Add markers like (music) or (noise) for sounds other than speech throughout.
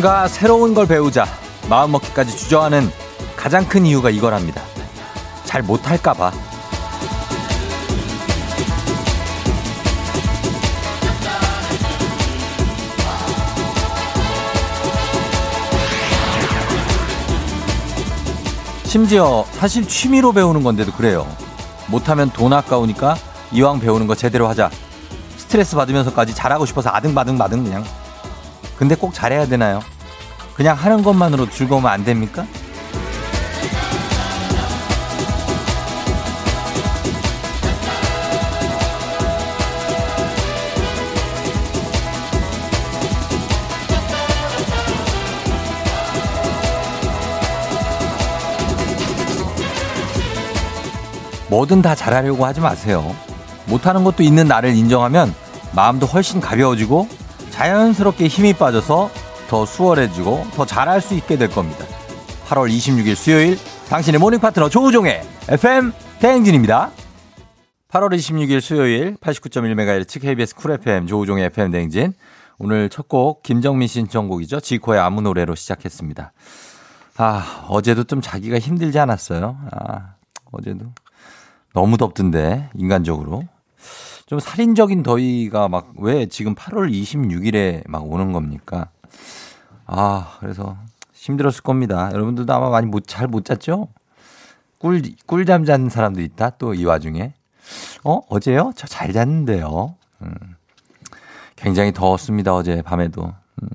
뭔가 새로운 걸 배우자 마음먹기까지 주저하는 가장 큰 이유가 이거랍니다. 잘 못할까봐. 심지어 사실 취미로 배우는 건데도 그래요. 못하면 돈 아까우니까 이왕 배우는 거 제대로 하자. 스트레스 받으면서까지 잘하고 싶어서 아등바등바등 그냥. 근데 꼭 잘해야 되나요? 그냥 하는 것만으로 즐거우면 안 됩니까? 뭐든 다 잘하려고 하지 마세요. 못하는 것도 있는 나를 인정하면 마음도 훨씬 가벼워지고 자연스럽게 힘이 빠져서 더 수월해지고 더 잘할 수 있게 될 겁니다. 8월 26일 수요일 당신의 모닝 파트너 조우종의 FM 대행진입니다. 8월 26일 수요일 89.1MHz KBS 쿨 FM 조우종의 FM 대행진 오늘 첫 곡 김정민 신청곡이죠. 지코의 아무 노래로 시작했습니다. 아 어제도 좀 자기가 힘들지 않았어요. 아 어제도 너무 덥던데 인간적으로 좀 살인적인 더위가 막 왜 지금 8월 26일에 막 오는 겁니까? 아 그래서 힘들었을 겁니다. 여러분들도 아마 많이 못 잘 못 잤죠? 꿀 꿀잠 잔 사람도 있다 또 이 와중에 어 어제요? 저 잘 잤는데요. 음. 굉장히 더웠습니다 어제 밤에도. 음.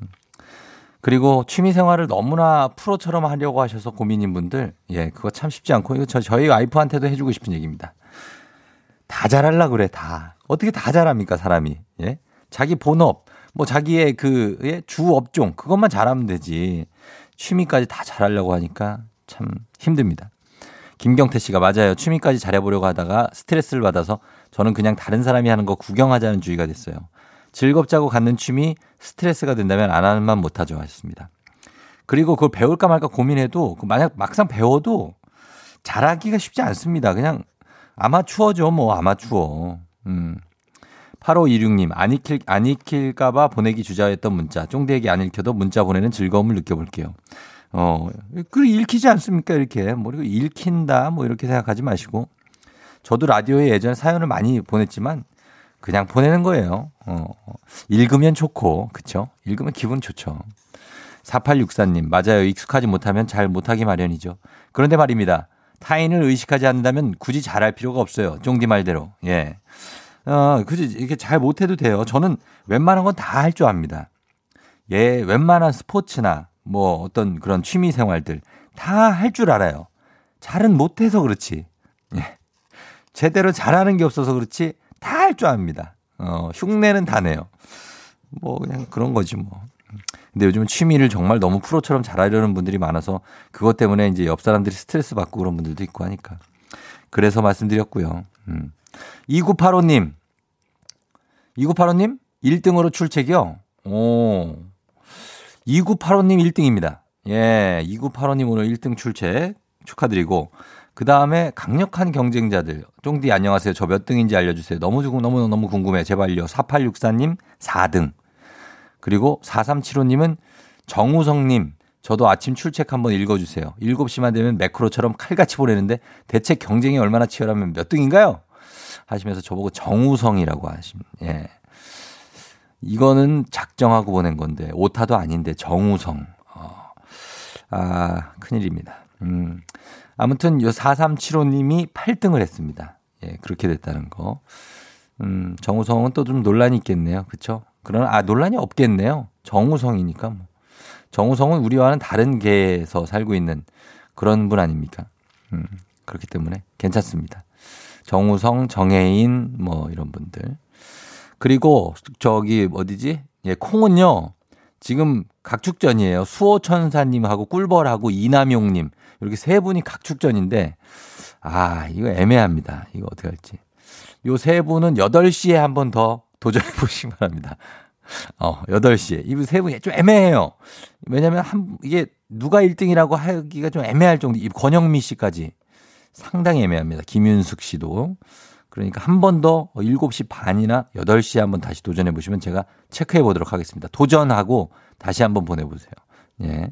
그리고 취미 생활을 너무나 프로처럼 하려고 하셔서 고민인 분들, 예, 그거 참 쉽지 않고, 이거 저, 저희 와이프한테도 해주고 싶은 얘기입니다. 다 잘하려 그래, 다. 어떻게 다 잘합니까, 사람이? 예? 자기 본업, 뭐 자기의 그, 예, 주 업종, 그것만 잘하면 되지. 취미까지 다 잘하려고 하니까 참 힘듭니다. 김경태 씨가 맞아요. 취미까지 잘해보려고 하다가 스트레스를 받아서 저는 그냥 다른 사람이 하는 거 구경하자는 주의가 됐어요. 즐겁자고 갖는 취미 스트레스가 된다면 안 하는 만 못하죠 하셨습니다. 그리고 그걸 배울까 말까 고민해도 만약 막상 배워도 잘하기가 쉽지 않습니다. 그냥 아마추어죠 뭐 아마추어. 음. 8526님 안 읽힐 안 읽힐까봐 보내기 주저했던 문자 쫑대에게 안 읽혀도 문자 보내는 즐거움을 느껴볼게요. 어, 그 읽히지 않습니까 이렇게 뭐 읽힌다 뭐 이렇게 생각하지 마시고 저도 라디오에 예전에 사연을 많이 보냈지만 그냥 보내는 거예요. 어, 읽으면 좋고, 그쵸? 읽으면 기분 좋죠. 4864님, 맞아요. 익숙하지 못하면 잘 못하기 마련이죠. 그런데 말입니다. 타인을 의식하지 않는다면 굳이 잘할 필요가 없어요. 쫑디 말대로. 예. 어, 그지, 이렇게 잘 못해도 돼요. 저는 웬만한 건 다 할 줄 압니다. 예, 웬만한 스포츠나 뭐 어떤 그런 취미 생활들 다 할 줄 알아요. 잘은 못해서 그렇지. 예. 제대로 잘하는 게 없어서 그렇지 다 할 줄 압니다. 어, 흉내는 다 내요. 뭐 그냥 그런 거지 뭐. 근데 요즘은 취미를 정말 너무 프로처럼 잘하려는 분들이 많아서 그것 때문에 이제 옆 사람들이 스트레스 받고 그런 분들도 있고 하니까. 그래서 말씀드렸고요. 음. 2985님. 2985님? 1등으로 출첵이요? 오. 2985님 1등입니다. 예, 2985님 오늘 1등 출첵 축하드리고 그 다음에 강력한 경쟁자들. 쫑디 안녕하세요. 저 몇 등인지 알려주세요. 너무 너무 너무 궁금해. 제발요. 4864님 4등. 그리고 4375님은 정우성님. 저도 아침 출첵 한번 읽어주세요. 7시만 되면 매크로처럼 칼같이 보내는데 대체 경쟁이 얼마나 치열하면 몇 등인가요? 하시면서 저보고 정우성이라고 하심. 예. 이거는 작정하고 보낸 건데 오타도 아닌데 정우성. 어. 아 큰일입니다. 음. 아무튼 요 4375님이 8등을 했습니다. 예, 그렇게 됐다는 거. 음, 정우성은 또 좀 논란이 있겠네요. 그쵸? 그러나, 아, 논란이 없겠네요. 정우성이니까 뭐. 정우성은 우리와는 다른 계에서 살고 있는 그런 분 아닙니까? 음, 그렇기 때문에 괜찮습니다. 정우성, 정혜인, 뭐, 이런 분들. 그리고 저기 어디지? 예, 콩은요. 지금 각축전이에요. 수호천사님하고 꿀벌하고 이남용님 이렇게 세 분이 각축전인데 아 이거 애매합니다. 이거 어떻게 할지. 요 세 분은 8시에 한 번 더 도전해 (laughs) 보시기 바랍니다. 어, 8시에. 이세 분이 좀 애매해요. 왜냐면 한, 이게 누가 1등이라고 하기가 좀 애매할 정도. 이 권영미 씨까지 상당히 애매합니다. 김윤숙 씨도. 그러니까 한 번 더 7시 반이나 8시에 한번 다시 도전해 보시면 제가 체크해 보도록 하겠습니다. 도전하고 다시 한번 보내보세요. 예.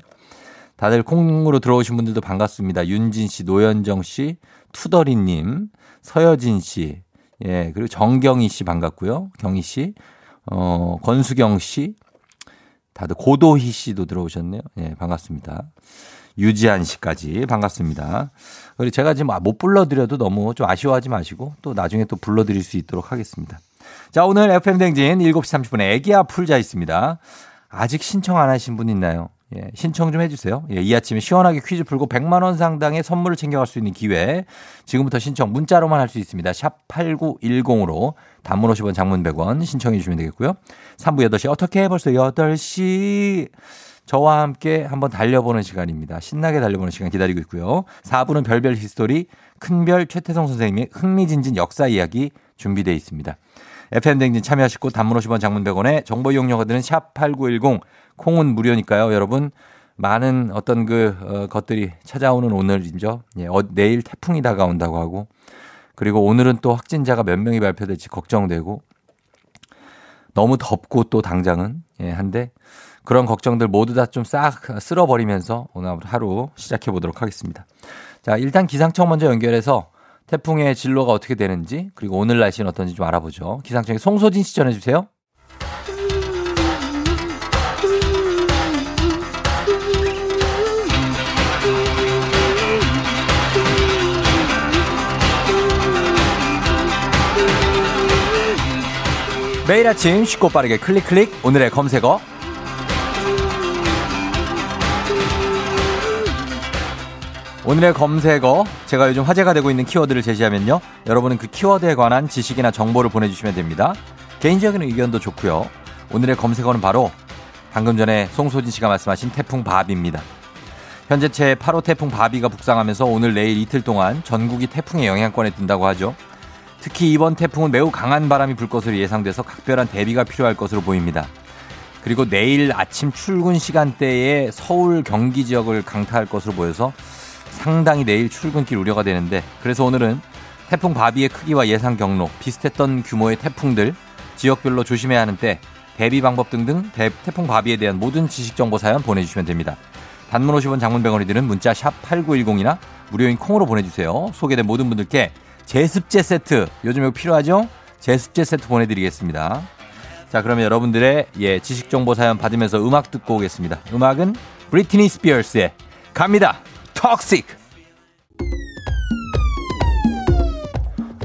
다들 콩으로 들어오신 분들도 반갑습니다. 윤진 씨, 노현정 씨, 투더리님, 서여진 씨, 예, 그리고 정경희 씨 반갑고요. 경희 씨, 어, 권수경 씨, 다들 고도희 씨도 들어오셨네요. 예, 반갑습니다. 유지한 씨까지 반갑습니다. 그리고 제가 지금 못 불러드려도 너무 좀 아쉬워하지 마시고 또 나중에 또 불러드릴 수 있도록 하겠습니다. 자, 오늘 FM댕진 7시 30분에 애기야 풀자 있습니다. 아직 신청 안 하신 분 있나요? 예, 신청 좀 해주세요. 예, 이 아침에 시원하게 퀴즈 풀고 100만원 상당의 선물을 챙겨갈 수 있는 기회. 지금부터 신청 문자로만 할 수 있습니다. 샵 8910으로 단문 50원 장문 100원 신청해 주시면 되겠고요. 3부 8시 어떻게 벌써 8시 저와 함께 한번 달려보는 시간입니다. 신나게 달려보는 시간 기다리고 있고요. 4부는 별별 히스토리 큰별 최태성 선생님의 흥미진진 역사 이야기 준비되어 있습니다. FM대행진 참여하시고 단문 50원 장문 100원에 정보 이용료가 드는 샵8910 콩은 무료니까요. 여러분 많은 어떤 그 어, 것들이 찾아오는 오늘이죠. 예, 어, 내일 태풍이 다가온다고 하고 그리고 오늘은 또 확진자가 몇 명이 발표될지 걱정되고 너무 덥고 또 당장은 예, 한데 그런 걱정들 모두 다 좀 싹 쓸어버리면서 오늘 하루 시작해 보도록 하겠습니다. 자, 일단 기상청 먼저 연결해서 태풍의 진로가 어떻게 되는지 그리고 오늘 날씨는 어떤지 좀 알아보죠. 기상청의 송소진 씨 전해주세요. 매일 아침 쉽고 빠르게 클릭 클릭 오늘의 검색어 오늘의 검색어 제가 요즘 화제가 되고 있는 키워드를 제시하면요. 여러분은 그 키워드에 관한 지식이나 정보를 보내주시면 됩니다. 개인적인 의견도 좋고요. 오늘의 검색어는 바로 방금 전에 송소진 씨가 말씀하신 태풍 바비입니다. 현재 채 8호 태풍 바비가 북상하면서 오늘 내일 이틀 동안 전국이 태풍의 영향권에 든다고 하죠. 특히 이번 태풍은 매우 강한 바람이 불 것으로 예상돼서 각별한 대비가 필요할 것으로 보입니다. 그리고 내일 아침 출근 시간대에 서울 경기 지역을 강타할 것으로 보여서 상당히 내일 출근길 우려가 되는데 그래서 오늘은 태풍 바비의 크기와 예상 경로, 비슷했던 규모의 태풍들, 지역별로 조심해야 하는 때, 대비 방법 등등 대, 태풍 바비에 대한 모든 지식 정보 사연 보내주시면 됩니다. 단문 50원 장문 100원이 드는 문자 샵 8910이나 무료인 콩으로 보내주세요. 소개된 모든 분들께 제습제 세트 요즘 이거 필요하죠? 제습제 세트 보내드리겠습니다. 자 그러면 여러분들의 예 지식 정보 사연 받으면서 음악 듣고 오겠습니다. 음악은 브리트니 스피어스의 갑니다. 톡식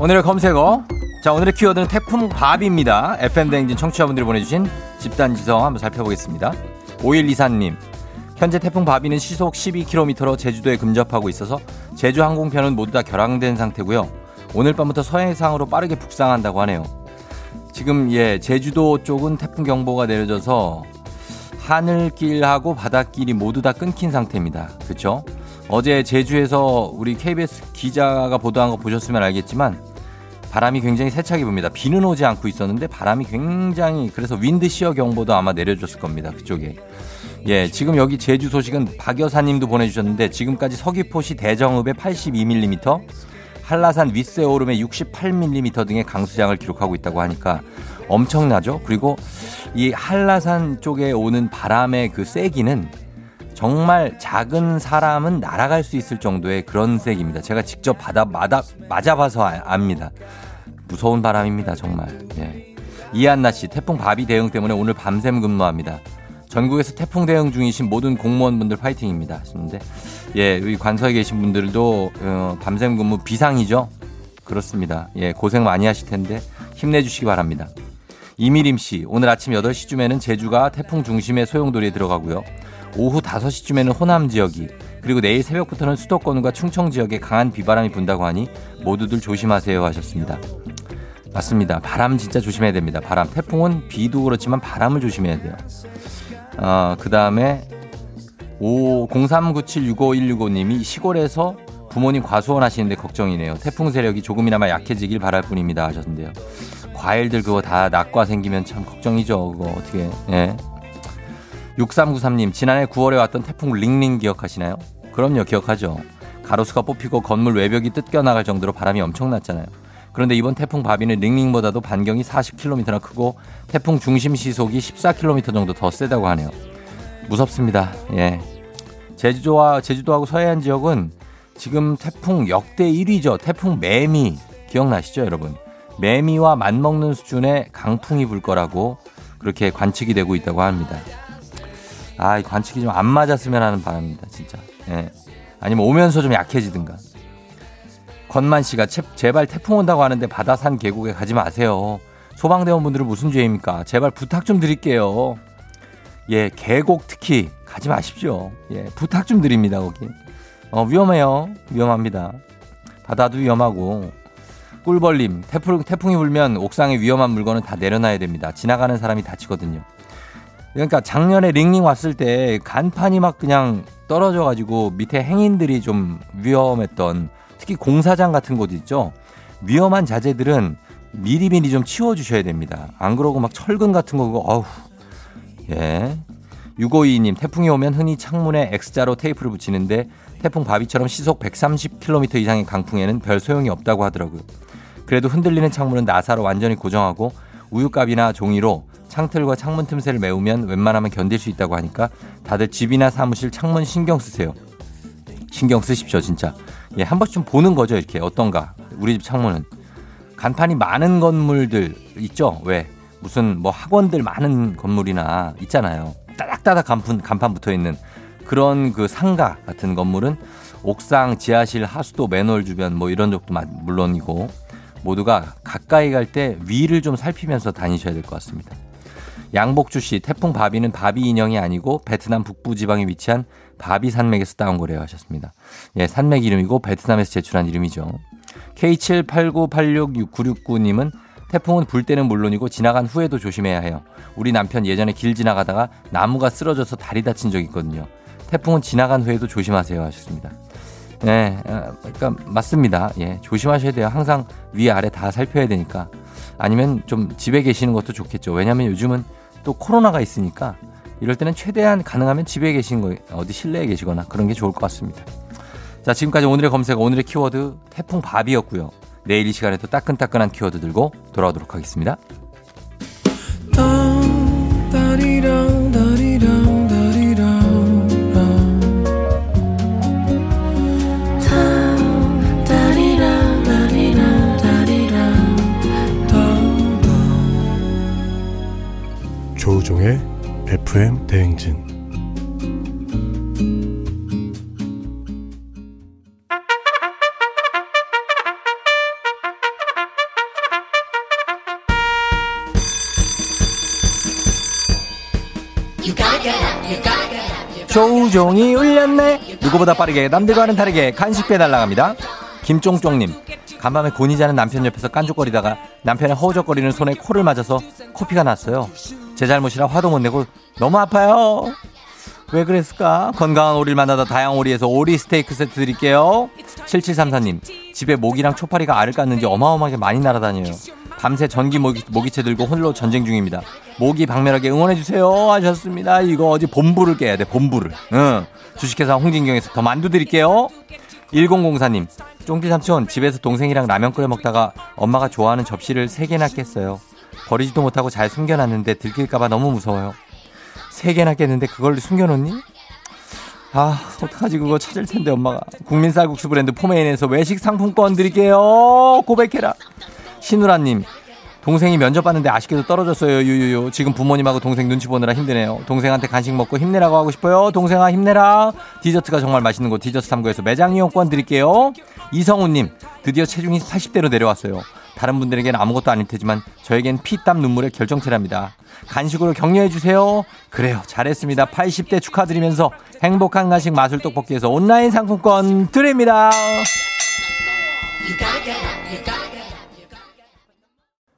오늘의 검색어 자 오늘의 키워드는 태풍 바비입니다. FM 대행진 청취자분들이 보내주신 집단 지성 한번 살펴보겠습니다. 5124님 현재 태풍 바비는 시속 12km로 제주도에 근접하고 있어서 제주 항공편은 모두 다 결항된 상태고요. 오늘 밤부터 서해상으로 빠르게 북상한다고 하네요. 지금 예 제주도 쪽은 태풍 경보가 내려져서 하늘길하고 바닷길이 모두 다 끊긴 상태입니다. 그렇죠? 어제 제주에서 우리 KBS 기자가 보도한 거 보셨으면 알겠지만 바람이 굉장히 세차게 붑니다. 비는 오지 않고 있었는데 바람이 굉장히 그래서 윈드 시어 경보도 아마 내려줬을 겁니다. 그쪽에. 예, 지금 여기 제주 소식은 박 여사님도 보내주셨는데 지금까지 서귀포시 대정읍에 82mm, 한라산 윗세오름에 68mm 등의 강수량을 기록하고 있다고 하니까 엄청나죠. 그리고 이 한라산 쪽에 오는 바람의 그 세기는 정말 작은 사람은 날아갈 수 있을 정도의 그런 색입니다. 제가 직접 받아 맞아 맞아봐서 아, 압니다. 무서운 바람입니다, 정말. 예. 이한나 씨, 태풍 바비 대응 때문에 오늘 밤샘 근무합니다. 전국에서 태풍 대응 중이신 모든 공무원분들 파이팅입니다. 하시는데 예, 여기 관서에 계신 분들도 어, 밤샘 근무 비상이죠. 그렇습니다. 예, 고생 많이 하실 텐데 힘내주시기 바랍니다. 이미림 씨, 오늘 아침 8시쯤에는 제주가 태풍 중심의 소용돌이에 들어가고요. 오후 5시쯤에는 호남 지역이, 그리고 내일 새벽부터는 수도권과 충청 지역에 강한 비바람이 분다고 하니 모두들 조심하세요 하셨습니다. 맞습니다. 바람 진짜 조심해야 됩니다. 바람. 태풍은 비도 그렇지만 바람을 조심해야 돼요. 어, 그 다음에 0397651165님이 시골에서 부모님 과수원 하시는데 걱정이네요. 태풍 세력이 조금이나마 약해지길 바랄 뿐입니다 하셨는데요. 과일들 그거 다 낙과 생기면 참 걱정이죠. 그거 어떻게. 예. 6393님, 지난해 9월에 왔던 태풍 링링 기억하시나요? 그럼요, 기억하죠. 가로수가 뽑히고 건물 외벽이 뜯겨나갈 정도로 바람이 엄청났잖아요. 그런데 이번 태풍 바비는 링링보다도 반경이 40km나 크고 태풍 중심 시속이 14km 정도 더 세다고 하네요. 무섭습니다. 예. 제주도와 제주도하고 서해안 지역은 지금 태풍 역대 1위죠. 태풍 매미 기억나시죠, 여러분? 매미와 맞먹는 수준의 강풍이 불 거라고 그렇게 관측이 되고 있다고 합니다. 아, 이 관측이 좀 안 맞았으면 하는 바람입니다, 진짜. 예. 아니면 오면서 좀 약해지든가. 건만 씨가 제발 태풍 온다고 하는데 바다산 계곡에 가지 마세요. 소방대원분들은 무슨 죄입니까? 제발 부탁 좀 드릴게요. 예, 계곡 특히 가지 마십시오. 예, 부탁 좀 드립니다, 거기. 어, 위험해요. 위험합니다. 바다도 위험하고. 꿀벌님, 태풍, 태풍이 불면 옥상에 위험한 물건은 다 내려놔야 됩니다. 지나가는 사람이 다치거든요. 그러니까 작년에 링링 왔을 때 간판이 막 그냥 떨어져가지고 밑에 행인들이 좀 위험했던 특히 공사장 같은 곳 있죠. 위험한 자재들은 미리미리 좀 치워주셔야 됩니다. 안 그러고 막 철근 같은 거고, 어우, 예. 652님, 태풍이 오면 흔히 창문에 X자로 테이프를 붙이는데 태풍 바비처럼 시속 130km 이상의 강풍에는 별 소용이 없다고 하더라고요. 그래도 흔들리는 창문은 나사로 완전히 고정하고 우유값이나 종이로 창틀과 창문 틈새를 메우면 웬만하면 견딜 수 있다고 하니까 다들 집이나 사무실 창문 신경 쓰세요. 신경 쓰십시오, 진짜. 예, 한좀 보는 거죠, 이렇게. 어떤가. 우리 집 창문은. 간판이 많은 건물들 있죠? 왜? 무슨 뭐 학원들 많은 건물이나 있잖아요. 따닥따닥 간판, 간판 붙어 있는 그런 그 상가 같은 건물은 옥상, 지하실, 하수도, 맨홀 주변 뭐 이런 적도 물론이고 모두가 가까이 갈 때 위를 좀 살피면서 다니셔야 될 것 같습니다. 양복주 씨, 태풍 바비는 바비 인형이 아니고 베트남 북부 지방에 위치한 바비 산맥에서 따온 거래요 하셨습니다. 예, 산맥 이름이고 베트남에서 제출한 이름이죠. K7898666969님은 태풍은 불 때는 물론이고 지나간 후에도 조심해야 해요. 우리 남편 예전에 길 지나가다가 나무가 쓰러져서 다리 다친 적 있거든요. 태풍은 지나간 후에도 조심하세요 하셨습니다. 네, 그러니까 맞습니다. 예, 조심하셔야 돼요. 항상 위 아래 다 살펴야 되니까. 아니면 좀 집에 계시는 것도 좋겠죠. 왜냐하면 요즘은 또 코로나가 있으니까 이럴 때는 최대한 가능하면 집에 계신 거 어디 실내에 계시거나 그런 게 좋을 것 같습니다. 자, 지금까지 오늘의 검색 오늘의 키워드 태풍 밥이었고요. 내일 이 시간에 또 따끈따끈한 키워드 들고 돌아오도록 하겠습니다. 조우종의 FM 대행진 조우종이 울렸네. 누구보다 빠르게 남들과는 다르게 간식 배달 나갑니다. 김쫑쫑님. 간밤에 곤히 자는 남편 옆에서 깐족거리다가 남편의 허우적거리는 손에 코를 맞아서 코피가 났어요. 제 잘못이라 화도 못 내고 너무 아파요. 왜 그랬을까? 건강한 오리를 만나다 다양 오리에서 오리 스테이크 세트 드릴게요. 7734님, 집에 모기랑 초파리가 알을 깠는지 어마어마하게 많이 날아다녀요. 밤새 전기 모기, 모기채 들고 홀로 전쟁 중입니다. 모기 박멸하게 응원해주세요. 하셨습니다. 이거 어제 본부를 깨야 돼, 본부를. 응. 주식회사 홍진경에서 더 만두 드릴게요. 1004님, 쫑디 삼촌, 집에서 동생이랑 라면 끓여 먹다가 엄마가 좋아하는 접시를 3개나 깼어요. 버리지도 못하고 잘 숨겨놨는데 들킬까봐 너무 무서워요. 3개나 깼는데 그걸 숨겨놓니? 아, 어떡하지 그거 찾을 텐데 엄마가. 국민 쌀국수 브랜드 포메인에서 외식 상품권 드릴게요. 고백해라. 신우라님, 동생이 면접 봤는데 아쉽게도 떨어졌어요. 유유유. 지금 부모님하고 동생 눈치 보느라 힘드네요. 동생한테 간식 먹고 힘내라고 하고 싶어요. 동생아 힘내라. 디저트가 정말 맛있는 곳 디저트 탐구에서 매장 이용권 드릴게요. 이성우님, 드디어 체중이 80대로 내려왔어요. 다른 분들에게는 아무것도 아닐 테지만 저에겐 피땀 눈물의 결정체랍니다. 간식으로 격려해 주세요. 그래요. 잘했습니다. 80대 축하드리면서 행복한 간식 마술 떡볶이에서 온라인 상품권 드립니다.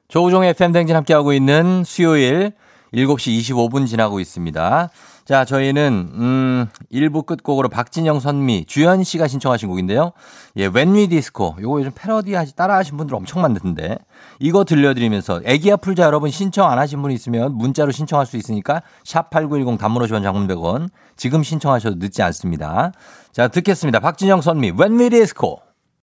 조우종의 FM댕진 함께하고 있는 수요일 7시 25분 지나고 있습니다. 자, 저희는, 음, 1부 끝곡으로 박진영 선미, 주현 씨가 신청하신 곡인데요. 예, We Disco. 요거 요즘 패러디 하시, 따라 하신 분들 엄청 많던데. 이거 들려드리면서 애기야 풀자 여러분 신청 안 하신 분 있으면 문자로 신청할 수 있으니까 샵 8910 단문 50원 장문 100원. 지금 신청하셔도 늦지 않습니다. 자, 듣겠습니다. 박진영 선미, We Disco.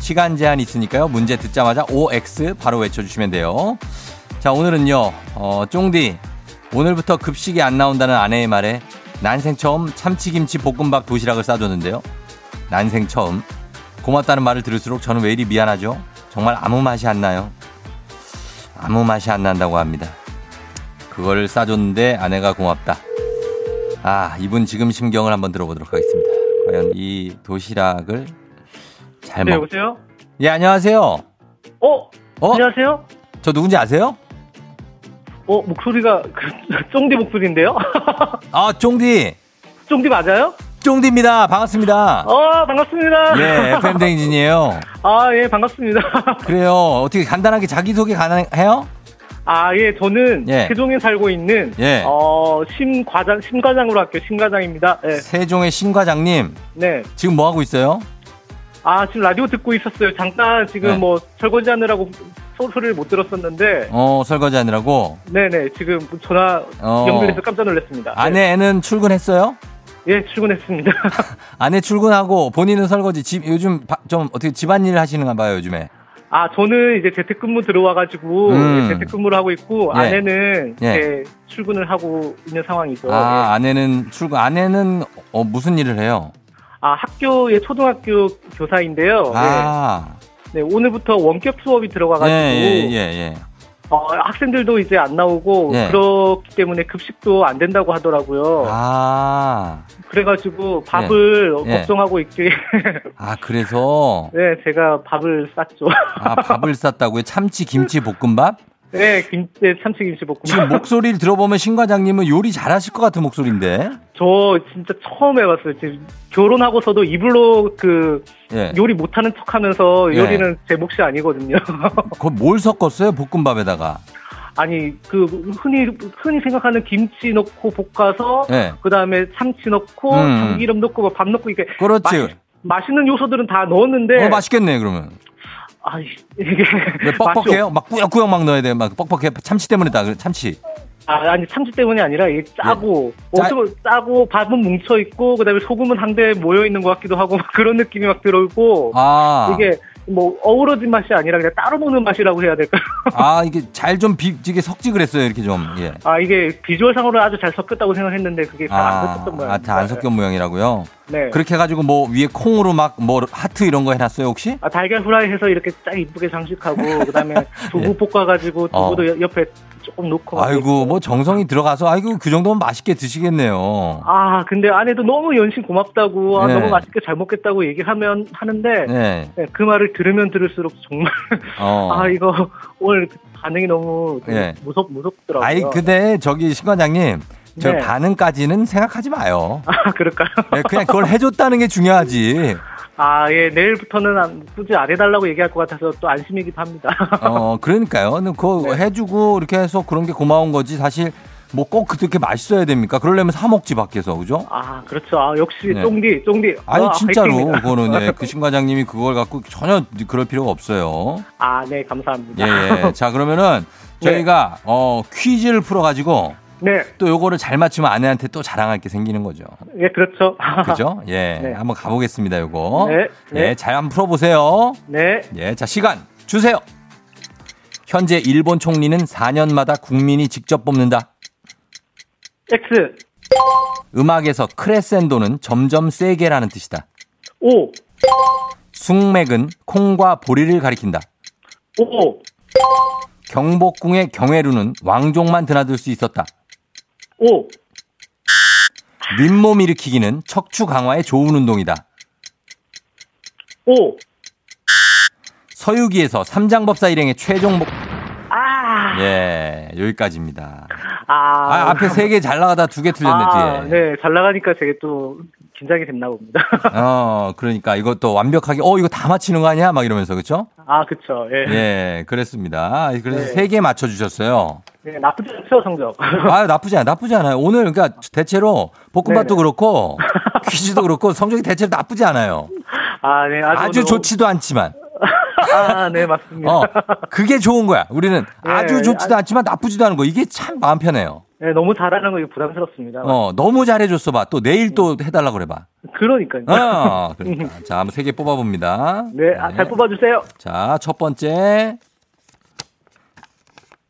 시간 제한 있으니까요. 문제 듣자마자 OX 바로 외쳐주시면 돼요. 자, 오늘은요, 어, 쫑디. 오늘부터 급식이 안 나온다는 아내의 말에 난생 처음 참치김치 볶음밥 도시락을 싸줬는데요. 난생 처음. 고맙다는 말을 들을수록 저는 왜 이리 미안하죠? 정말 아무 맛이 안 나요. 아무 맛이 안 난다고 합니다. 그걸 싸줬는데 아내가 고맙다. 아, 이분 지금 심경을 한번 들어보도록 하겠습니다. 과연 이 도시락을 잘 네, 먹. 여보세요? 예, 안녕하세요. 어? 어? 안녕하세요? 저 누군지 아세요? 어, 목소리가 그 (laughs) 쫑디 목소리인데요? (laughs) 아, 쫑디. 쫑디 맞아요? 쫑디입니다. 반갑습니다. 어, 반갑습니다. 예, FM 댕진이에요. (laughs) 아, 예, 반갑습니다. 그래요. 어떻게 간단하게 자기소개 가능해요? 아, 예, 저는 예. 세종에 살고 있는 예. 어, 심과장 심과장으로 할게요. 심과장입니다. 예. 세종의 신과장님, 네. 지금 뭐 하고 있어요? 아, 지금 라디오 듣고 있었어요. 잠깐 지금 네. 뭐 설거지 하느라고 소, 소리를 못 들었었는데 어, 설거지 하느라고. 네, 네. 지금 전화 어. 연결해서 깜짝 놀랐습니다. 네. 아내는 출근했어요? 예, 출근했습니다. (laughs) 아내 출근하고 본인은 설거지. 집 요즘 바- 좀 어떻게 집안일 하시는가 봐요, 요즘에. 아, 저는 이제 재택근무 들어와가지고 음. 재택근무를 하고 있고 예. 아내는 예. 이제 출근을 하고 있는 상황이죠. 아, 예. 아내는 출근, 아내는 어, 무슨 일을 해요? 아, 학교의 초등학교 교사인데요. 아, 네, 네, 오늘부터 원격 수업이 예, 들어가가지고 예, 예, 예. 어, 학생들도 이제 안 나오고 예. 그렇기 때문에 급식도 안 된다고 하더라고요. 아, 그래가지고 밥을 예. 걱정하고 있게 아, 그래서, (laughs) 네, 제가 밥을 쌌죠. 아, 밥을 쌌다고요? 참치 김치 볶음밥? 네, 김치 참치김치 볶음밥. 지금 목소리를 들어보면 신 과장님은 요리 잘하실 것 같은 목소리인데. 저 진짜 처음 해봤어요. 지금 결혼하고서도 이불로 그 예. 요리 못하는 척하면서 예. 요리는 제 몫이 아니거든요. (laughs) 그거 뭘 섞었어요? 볶음밥에다가. 아니 그 흔히 흔히 생각하는 김치 넣고 볶아서 예. 그 다음에 참치 넣고 음. 참기름 넣고 뭐밥 넣고 이게 그렇지. 맛있는 요소들은 다 넣었는데 어, 맛있겠네, 그러면. 아 이게 왜 뻑뻑해요? 막 꾸역꾸역 막 넣어야 돼. 막 뻑뻑해. 참치 때문에 다, 그래, 참치. 아, 아니 참치 때문이 아니라 이게 짜고 짜- 어쩌고 짜고 밥은 뭉쳐 있고 그다음에 소금은 한데 모여 있는 것 같기도 하고 막 그런 느낌이 막 들어오고 아. 이게 뭐 어우러진 맛이 아니라 그냥 따로 먹는 맛이라고 해야 될까요? 아, 이게 잘좀 비, 이게 섞지 그랬어요, 이렇게 좀. 예. 아 이게 비주얼상으로 아주 잘 섞였다고 생각했는데 그게 잘안 아, 섞였던 모양. 아, 다안 섞인 모양이라고요? 네. 그렇게 해가지고 뭐 위에 콩으로 막 뭐 하트 이런 거 해놨어요, 혹시? 아 달걀 후라이 해서 이렇게 딱 이쁘게 장식하고 그다음에 (laughs) 두부 볶아가지고 두부도 여- 옆에 조금 놓고. 아이고. 뭐 정성이 들어가서, 아이고, 그 정도면 맛있게 드시겠네요. 아 근데 아내도 너무 연신 고맙다고 아, 네. 너무 맛있게 잘 먹겠다고 얘기하면 하는데 네. 네, 그 말을 들으면 들을수록 정말 어. (laughs) 아 이거 오늘 반응이 너무 좀 예. 무섭 무섭더라고요. 아이, 근데 저기 신과장님, 저 네. 반응까지는 생각하지 마요. 아 그럴까요? 네, 그냥 그걸 해줬다는 게 중요하지. 아 예 내일부터는 안, 굳이 안 해달라고 얘기할 것 같아서 또 안심이기도 합니다. (laughs) 어, 그러니까요. 그거 네. 해주고 이렇게 해서 그런 게 고마운 거지. 사실 뭐 꼭 그렇게 맛있어야 됩니까? 그러려면 사먹지 밖에서, 그죠? 아 그렇죠. 아 역시 네. 쫑디 쫑디. 아니, 아, 진짜로. 화이팅입니다. 그거는, 예, (laughs) 그 신과장님이 그걸 갖고 전혀 그럴 필요가 없어요. 아 네 감사합니다. 예, 예. 자, 그러면은 (laughs) 네. 저희가, 어, 퀴즈를 풀어가지고 네. 또 요거를 잘 맞추면 아내한테 또 자랑할 게 생기는 거죠. 예, 그렇죠. (laughs) 그죠? 예. 네. 한번 가보겠습니다, 요거. 네, 네. 예, 잘 한번 풀어보세요. 네. 예, 자, 시간 주세요. 현재 일본 총리는 4년마다 국민이 직접 뽑는다. X. 음악에서 크레센도는 점점 세게라는 뜻이다. O. 숙맥은 콩과 보리를 가리킨다. 오, 경복궁의 경회루는 왕족만 드나들 수 있었다. 오, 윗몸 일으키기는 척추 강화에 좋은 운동이다. 오. 서유기에서 삼장법사 일행의 최종 목 아, 예, 여기까지입니다. 아, 아, 앞에 세 개 잘 나가다 두 개 틀렸네, 아, 뒤에. 네, 잘 나가니까 되게 또 긴장이 됐나 봅니다. (laughs) 어, 그러니까 이것도 완벽하게, 어, 이거 다 맞히는 거 아니야? 막 이러면서, 그쵸? 아, 그쵸. 예. 예, 그랬습니다. 그래서 네. 세개 맞춰 주셨어요. 네, 나쁘지 않죠, 성적. (laughs) 아 나쁘지 않아요. 나쁘지 않아요. 오늘, 그러니까 대체로 볶음밥도 네네. 그렇고, (laughs) 퀴즈도 그렇고, 성적이 대체로 나쁘지 않아요. 아, 네, 아주, 아주 오늘- 좋지도 않지만. 아, 네, 맞습니다. 어, 그게 좋은 거야. 우리는 네, 아주 좋지도 아- 않지만 나쁘지도 않은 거. 이게 참 마음 편해요. 네, 너무 잘하는 거 부담스럽습니다. 어, 너무 잘해줬어 봐. 또 내일 또 해달라 그래봐. 그러니까요. 어, 그러니까. (laughs) 자, 한번 세 개 뽑아봅니다. 네, 아, 잘 뽑아주세요. 자, 첫 번째.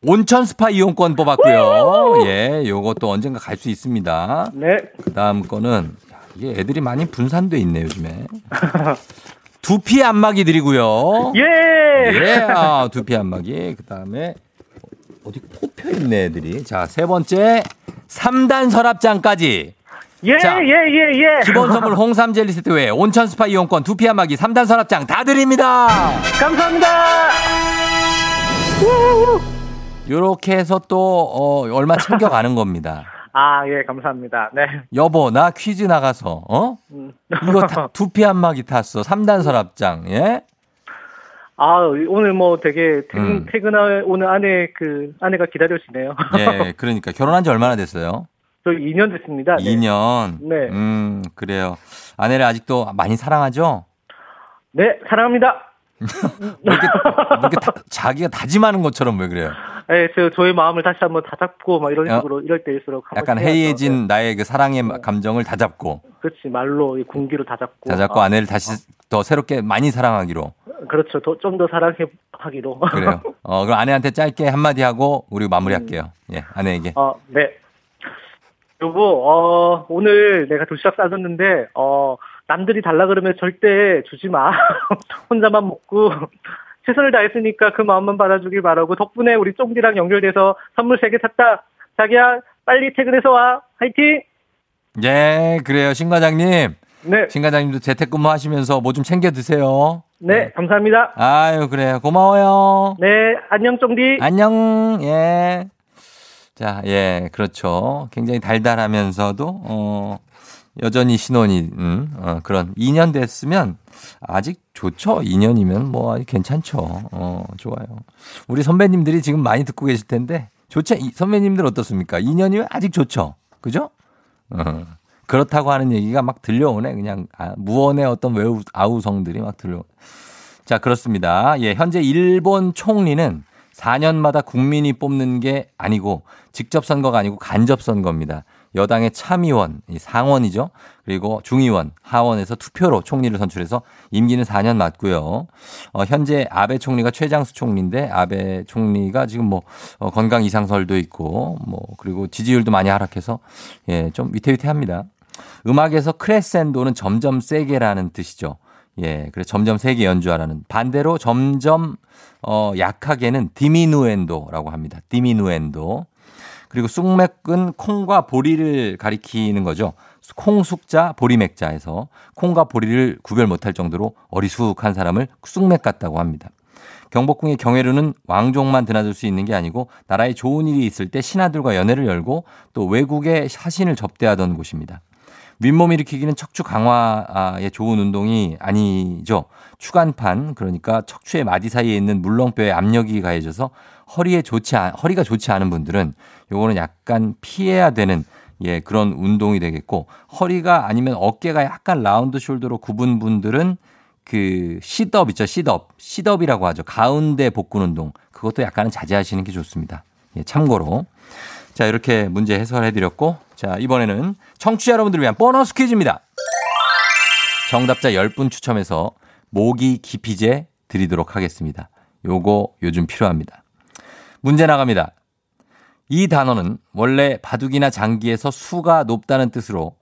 온천 스파 이용권 뽑았고요. 예, 요것도 언젠가 갈 수 있습니다. 네, 그 다음 거는, 야, 이게 애들이 많이 분산돼 있네, 요즘에. (laughs) 두피 안마기 드리고요. 예! 예, 아, 두피 안마기. 그 다음에, 어디 꼽혀 있네, 애들이. 자, 세 번째. 3단 서랍장까지. 예, 자, 예, 예, 예. 기본 선물 홍삼 젤리 세트 외에 온천 스파 이용권, 두피 안마기, 3단 서랍장 다 드립니다. 감사합니다. 요렇게 해서 또, 어, 얼마 챙겨 가는 겁니다. (laughs) 아, 예, 감사합니다. 네. 여보, 나 퀴즈 나가서, 어? 음. 이거 다, 두피 안마기 탔어. 3단 서랍장, 예? 아, 오늘 뭐 되게 퇴근, 음. 퇴근할 오늘 아내 그, 아내가 기다려지네요. 예, (laughs) 그러니까. 결혼한 지 얼마나 됐어요? 저 2년 됐습니다. 네. 2년. 네. 음, 그래요. 아내를 아직도 많이 사랑하죠? 네, 사랑합니다. (laughs) 뭐 이렇게, 뭐 이렇게 다- 자기가 다짐하는 것처럼 왜 그래요? 네, 저, 저의 마음을 다시 한번 다잡고, 막 이런 어? 식으로, 이럴 때일수록. 약간. 해이해진 네. 나의 그 사랑의 감정을 다잡고, 그렇지, 말로, 이 군기로 다잡고. 다잡고 아, 아내를 다시 더 새롭게 많이 사랑하기로. 그렇죠. 좀 더 사랑해 하기로. (laughs) 그래요. 어, 그럼 아내한테 짧게 한마디 하고 우리 마무리할게요. 예, 아내에게. 어, 네. 여보, 어, 오늘 내가 도시락 싸줬는데, 어, 남들이 달라 그러면 절대 주지 마. (laughs) 혼자만 먹고, 최선을 다했으니까 그 마음만 받아주길 바라고, 덕분에 우리 쫑디랑 연결돼서 선물 3개 샀다. 자기야, 빨리 퇴근해서 와. 화이팅! 예, 그래요. 신 과장님. 네. 신 과장님도 재택근무 하시면서 뭐 좀 챙겨 드세요. 네, 감사합니다. 아유, 그래요. 고마워요. 네, 안녕, 쫑디. 안녕. 예. 자, 예, 그렇죠. 굉장히 달달하면서도, 어, 여전히 신혼이, 음, 어, 그런 2년 됐으면 아직 좋죠. 2년이면 뭐 괜찮죠. 어, 좋아요. 우리 선배님들이 지금 많이 듣고 계실 텐데, 좋죠. 이 선배님들 어떻습니까? 2년이면 아직 좋죠. 그죠? 어. 그렇다고 하는 얘기가 막 들려오네. 그냥 아, 무언의 어떤 외우 아우성들이 막 들려. 자, 그렇습니다. 예, 현재 일본 총리는 4년마다 국민이 뽑는 게 아니고 직접 선거가 아니고 간접 선거입니다. 여당의 참의원, 이 상원이죠. 그리고 중의원, 하원에서 투표로 총리를 선출해서 임기는 4년 맞고요. 어, 현재 아베 총리가 최장수 총리인데 아베 총리가 지금 뭐 어, 건강 이상설도 있고 뭐 그리고 지지율도 많이 하락해서 예, 좀 위태위태합니다. 음악에서 크레센도는 점점 세게라는 뜻이죠. 예, 그래서 점점 세게 연주하라는. 반대로 점점 어 약하게는 디미누엔도라고 합니다. 디미누엔도. 그리고 쑥맥은 콩과 보리를 가리키는 거죠. 콩 숙자 보리 맥자에서 콩과 보리를 구별 못할 정도로 어리숙한 사람을 쑥맥 같다고 합니다. 경복궁의 경회루는 왕족만 드나들 수 있는 게 아니고 나라에 좋은 일이 있을 때 신하들과 연회를 열고 또 외국의 사신을 접대하던 곳입니다. 윗몸 일으키기는 척추 강화에 좋은 운동이 아니죠. 추간판 그러니까 척추의 마디 사이에 있는 물렁뼈에 압력이 가해져서 허리에 좋지 않, 허리가 좋지 않은 분들은 요거는 약간 피해야 되는 예, 그런 운동이 되겠고 허리가 아니면 어깨가 약간 라운드 숄더로 굽은 분들은 그 시덥 있죠. 시덥. 시덥이라고 하죠. 가운데 복근 운동. 그것도 약간은 자제하시는 게 좋습니다. 예, 참고로. 자, 이렇게 문제 해설해 드렸고 자, 이번에는 청취자 여러분들을 위한 보너스 퀴즈입니다. 정답자 10분 추첨해서 모기 기피제 드리도록 하겠습니다. 요거 요즘 필요합니다. 문제 나갑니다. 이 단어는 원래 바둑이나 장기에서 수가 높다는 뜻으로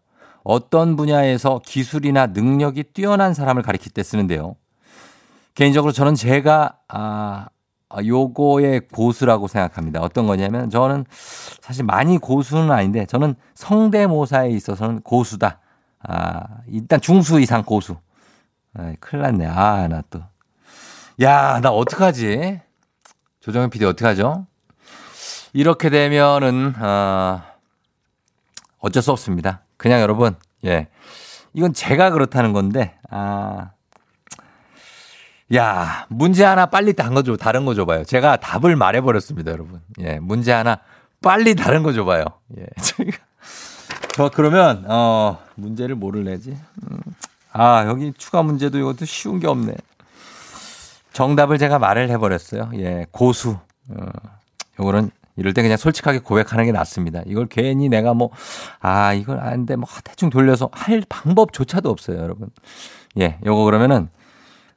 어떤 분야에서 기술이나 능력이 뛰어난 사람을 가리킬 때 쓰는데요. 개인적으로 저는 제가 아 요거의 고수라고 생각합니다. 어떤 거냐면 저는 사실 많이 고수는 아닌데 저는 성대모사에 있어서는 고수다. 아, 일단 중수 이상 고수. 아, 큰일 났네. 아, 나 또. 야, 나 어떡하지? 조정현 PD 어떡하죠? 이렇게 되면은, 어, 어쩔 수 없습니다. 그냥 여러분, 예. 이건 제가 그렇다는 건데, 아. 야, 문제 하나 빨리 다른 거 줘, 다른 거 줘봐요. 제가 답을 말해버렸습니다, 여러분. 예, 문제 하나 빨리 다른 거 줘봐요. 예, (laughs) 저희가. 저 그러면, 어, 문제를 뭐를 내지? 음. 아, 여기 추가 문제도 이것도 쉬운 게 없네. 정답을 제가 말을 해버렸어요. 예, 고수. 어, 요거는 이럴 때 그냥 솔직하게 고백하는 게 낫습니다. 이걸 괜히 내가 뭐, 아, 이걸 아는데 뭐 대충 돌려서 할 방법조차도 없어요, 여러분. 예, 요거 그러면은,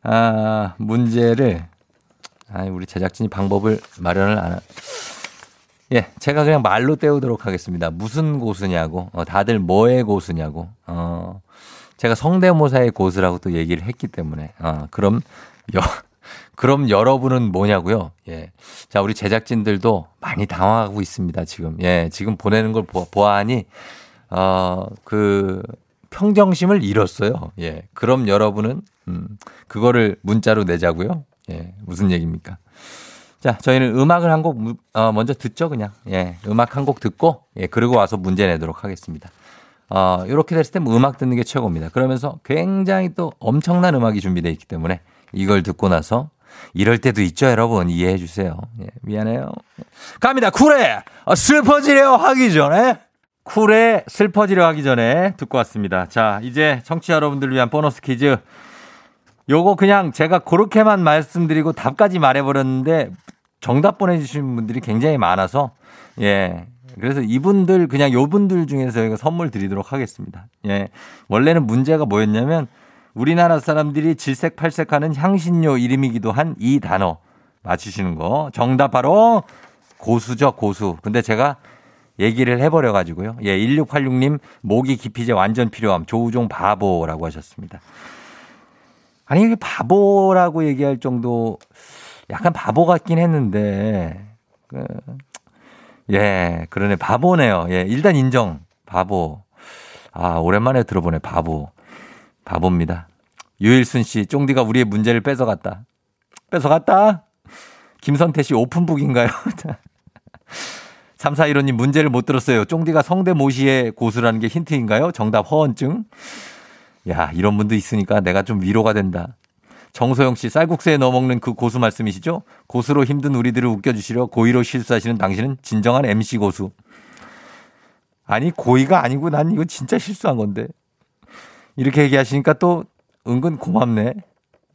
아, 문제를, 아, 우리 제작진이 방법을 마련을 안, 하... 예, 제가 그냥 말로 때우도록 하겠습니다. 무슨 고수냐고, 어, 다들 뭐의 고수냐고, 어, 제가 성대모사의 고수라고 또 얘기를 했기 때문에, 어, 그럼, 여, 그럼 여러분은 뭐냐고요? 예. 자, 우리 제작진들도 많이 당황하고 있습니다, 지금. 예, 지금 보내는 걸 보, 보아하니, 어, 그, 평정심을 잃었어요. 예. 그럼 여러분은, 음, 그거를 문자로 내자고요. 예. 무슨 얘기입니까? 자, 저희는 음악을 한 곡, 어, 먼저 듣죠, 그냥. 예. 음악 한 곡 듣고, 예. 그리고 와서 문제 내도록 하겠습니다. 어, 이렇게 됐을 때 뭐 음악 듣는 게 최고입니다. 그러면서 굉장히 또 엄청난 음악이 준비되어 있기 때문에 이걸 듣고 나서 이럴 때도 있죠, 여러분. 이해해 주세요. 예, 미안해요. 갑니다. 쿨에 슬퍼지려 하기 전에 쿨에 슬퍼지려 하기 전에 듣고 왔습니다. 자, 이제 청취자 여러분들을 위한 보너스 퀴즈. 요거 그냥 제가 그렇게만 말씀드리고 답까지 말해버렸는데 정답 보내주신 분들이 굉장히 많아서 예. 그래서 이분들 그냥 요분들 중에서 저희가 선물 드리도록 하겠습니다. 예. 원래는 문제가 뭐였냐면 우리나라 사람들이 질색팔색하는 향신료 이름이기도 한 이 단어 맞추시는 거. 정답 바로 고수죠, 고수. 근데 제가 얘기를 해버려 가지고요. 예, 1686님 모기 기피제 완전 필요함. 조우종 바보라고 하셨습니다. 아니, 이게 바보라고 얘기할 정도 약간 바보 같긴 했는데, 그, 예, 그러네. 바보네요. 예, 일단 인정. 바보. 아, 오랜만에 들어보네. 바보. 바보입니다. 유일순 씨, 쫑디가 우리의 문제를 뺏어갔다. 뺏어갔다? 김선태 씨, 오픈북인가요? (laughs) 3415님, 문제를 못 들었어요. 쫑디가 성대모시의 고수라는 게 힌트인가요? 정답 허언증? 야, 이런 분도 있으니까 내가 좀 위로가 된다. 정소영 씨, 쌀국수에 넣어 먹는 그 고수 말씀이시죠? 고수로 힘든 우리들을 웃겨주시려 고의로 실수하시는 당신은 진정한 MC 고수. 아니, 고의가 아니고 난 이거 진짜 실수한 건데. 이렇게 얘기하시니까 또 은근 고맙네.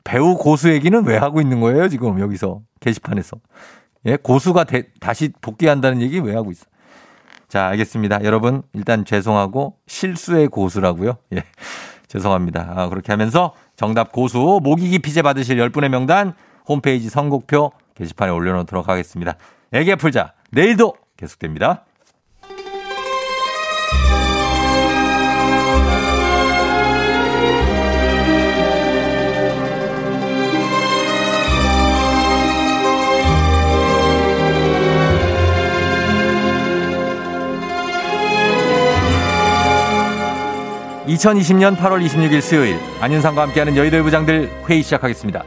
배우 고수 얘기는 왜 하고 있는 거예요, 지금 여기서 게시판에서. 예, 고수가 대, 다시 복귀한다는 얘기 왜 하고 있어? 자, 알겠습니다. 여러분, 일단 죄송하고 실수의 고수라고요. 예. (laughs) 죄송합니다. 아, 그렇게 하면서 정답 고수 모기기 피제 받으실 10분의 명단 홈페이지 선곡표 게시판에 올려 놓도록 하겠습니다. 애기 풀자. 내일도 계속됩니다. 2020년 8월 26일 수요일 안윤상과 함께하는 여의도 부장들 회의 시작하겠습니다.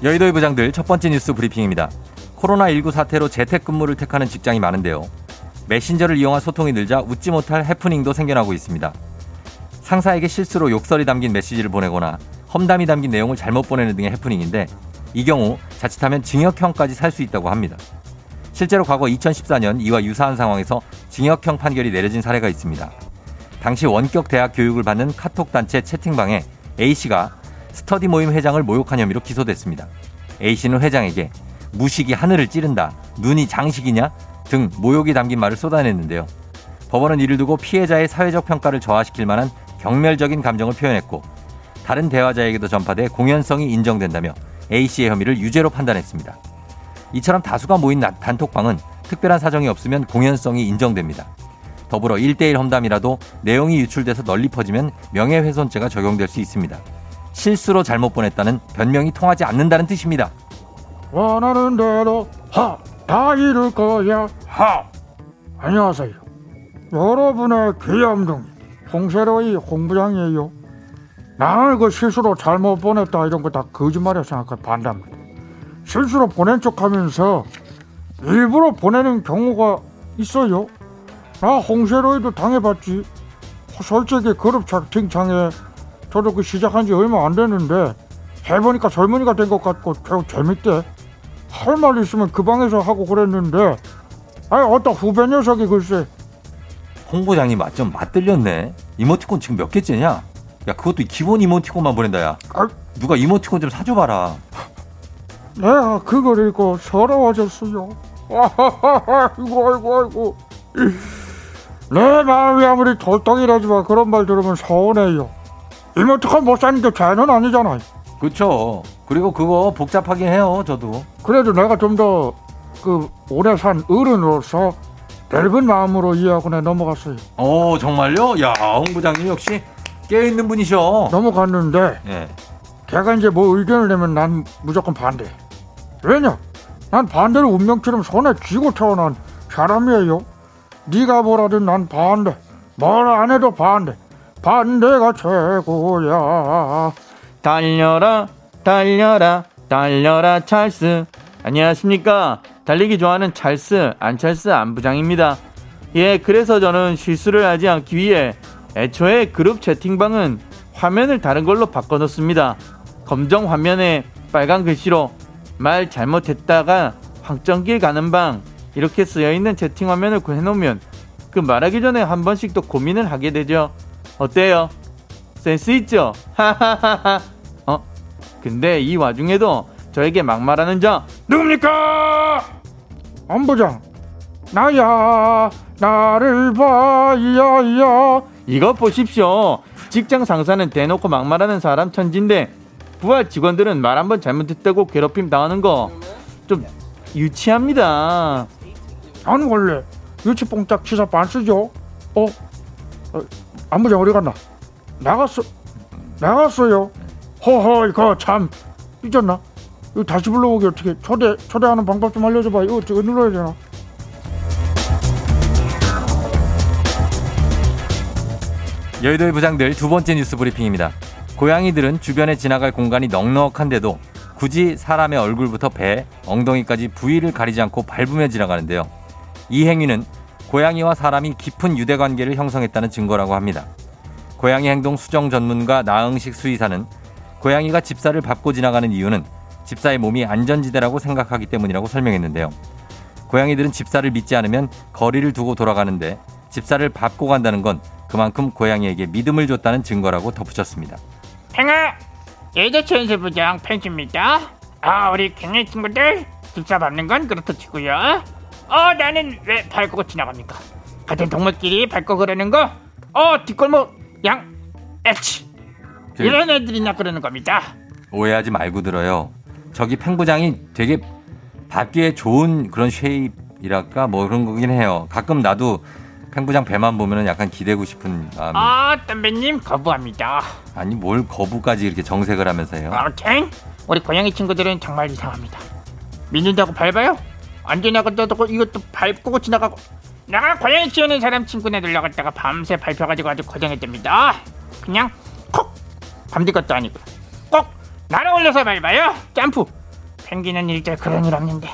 여의도의 부장들 첫 번째 뉴스 브리핑입니다. 코로나19 사태로 재택근무를 택하는 직장이 많은데요. 메신저를 이용한 소통이 늘자 웃지 못할 해프닝도 생겨나고 있습니다. 상사에게 실수로 욕설이 담긴 메시지를 보내거나 험담이 담긴 내용을 잘못 보내는 등의 해프닝인데 이 경우 자칫하면 징역형까지 살 수 있다고 합니다. 실제로 과거 2014년 이와 유사한 상황에서 징역형 판결이 내려진 사례가 있습니다. 당시 원격 대학 교육을 받는 카톡 단체 채팅방에 A씨가 스터디 모임 회장을 모욕한 혐의로 기소됐습니다. A씨는 회장에게 무식이 하늘을 찌른다, 눈이 장식이냐 등 모욕이 담긴 말을 쏟아냈는데요. 법원은 이를 두고 피해자의 사회적 평가를 저하시킬 만한 경멸적인 감정을 표현했고 다른 대화자에게도 전파돼 공연성이 인정된다며 A씨의 혐의를 유죄로 판단했습니다. 이처럼 다수가 모인 단톡방은 특별한 사정이 없으면 공연성이 인정됩니다. 더불어 1대1 험담이라도 내용이 유출돼서 널리 퍼지면 명예훼손죄가 적용될 수 있습니다. 실수로 잘못 보냈다는 변명이 통하지 않는다는 뜻입니다. 원하는 대로 하 다 이룰 거야 하 안녕하세요 여러분의 귀염둥이 홍세로이 홍부장이에요 나는 그 실수로 잘못 보냈다 이런 거 다 거짓말이라 생각해 반대합니다. 실수로 보낸 척 하면서 일부러 보내는 경우가 있어요. 나 홍세로이도 당해봤지. 솔직히 그룹 채팅창에 저도 그 시작한 지 얼마 안 됐는데 해보니까 젊은이가 된 것 같고 저 재밌대. 할 말 있으면 그 방에서 하고 그랬는데 아니 어떤 후배 녀석이 글쎄. 홍 부장님 맛좀 맞들렸네. 이모티콘 지금 몇 개째냐? 야 그것도 기본 이모티콘만 보낸다 야. 아, 누가 이모티콘 좀 사줘봐라. 내가 그걸 읽고 서러워졌어요 아이고 아이고 아이고 내 마음이 아무리 돌덩이라지만 그런 말 들으면 서운해요 이모티콘 못 사는 게 죄는 아니잖아요 그쵸. 그리고 그거 복잡하긴 해요 저도. 그래도 내가 좀 더 그 오래 산 어른으로서 넓은 마음으로 이해하고 내 넘어갔어요 어 정말요? 야 홍 부장님 역시 깨 있는 분이셔. 넘어갔는데 예. 걔가 이제 뭐 의견을 내면 난 무조건 반대. 왜냐? 난 반대로 운명처럼 손에 쥐고 태어난 사람이에요. 네가 뭐라든 난 반대. 뭘안 해도 반대. 반대가 최고야. 달려라 달려라 달려라 찰스 안녕하십니까 달리기 좋아하는 찰스 안찰스 안부장입니다 예 그래서 저는 실수를 하지 않기 위해 애초에 그룹 채팅방은 화면을 다른 걸로 바꿔놓습니다 검정 화면에 빨간 글씨로 말 잘못했다가 확정길 가는 방 이렇게 쓰여있는 채팅 화면을 구해놓으면 그 말하기 전에 한 번씩 또 고민을 하게 되죠 어때요? 센스 있죠? 하하하하. 어? 근데 이 와중에도 저에게 막말하는 자 누굽니까? 안부장. 나야. 나를 봐야야. 이거 보십시오. 직장 상사는 대놓고 막말하는 사람 천진데 부하 직원들은 말 한번 잘못했다고 괴롭힘 당하는 거 좀 유치합니다. 아니 원래 유치뽕짝 치사 반쓰죠. 어? 어 안부장 어디 갔나? 나갔어. 나갔어요. 허허 이거 참 삐졌나? 이거 다시 불러오기 어떻게 초대 초대하는 방법 좀 알려줘봐. 이거 어떻게 눌러야 되나? 여의도의 부장들 두 번째 뉴스 브리핑입니다. 고양이들은 주변에 지나갈 공간이 넉넉한데도 굳이 사람의 얼굴부터 배, 엉덩이까지 부위를 가리지 않고 밟으며 지나가는데요. 이 행위는 고양이와 사람이 깊은 유대 관계를 형성했다는 증거라고 합니다. 고양이 행동 수정 전문가 나응식 수의사는 고양이가 집사를 밟고 지나가는 이유는 집사의 몸이 안전지대라고 생각하기 때문이라고 설명했는데요. 고양이들은 집사를 믿지 않으면 거리를 두고 돌아가는데 집사를 밟고 간다는 건 그만큼 고양이에게 믿음을 줬다는 증거라고 덧붙였습니다. 팽아 예저 천세부장 펜치입니다. 아 우리 경례 친구들 집사 밟는 건 그렇다 치고요. 어 나는 왜 밟고 지나갑니까? 같은 동물끼리 밟고 그러는 거 어 뒷골목 양 에치 저- 이런 애들이나 그러는 겁니다. 오해하지 말고 들어요. 저기 팽부장이 되게 밟기에 좋은 그런 쉐입이랄까? 뭐 그런 거긴 해요. 가끔 나도 팽부장 배만 보면은 약간 기대고 싶은 마음이. 아 선배님 거부합니다. 아니 뭘 거부까지 이렇게 정색을 하면서요. 아무튼 우리 고양이 친구들은 정말 이상합니다. 믿는다고 밟아요? 안 지나갔다고 이것도 밟고 지나가고. 내가 고양이 키우는 사람 친구네 놀러 갔다가 밤새 밟혀가지고 아주 고생했답니다. 그냥 콕! 밤뒤 것도 아니고. 꼭 날아 올려서 밟아요. 점프 펭귄은 일절 그런 일 없는데.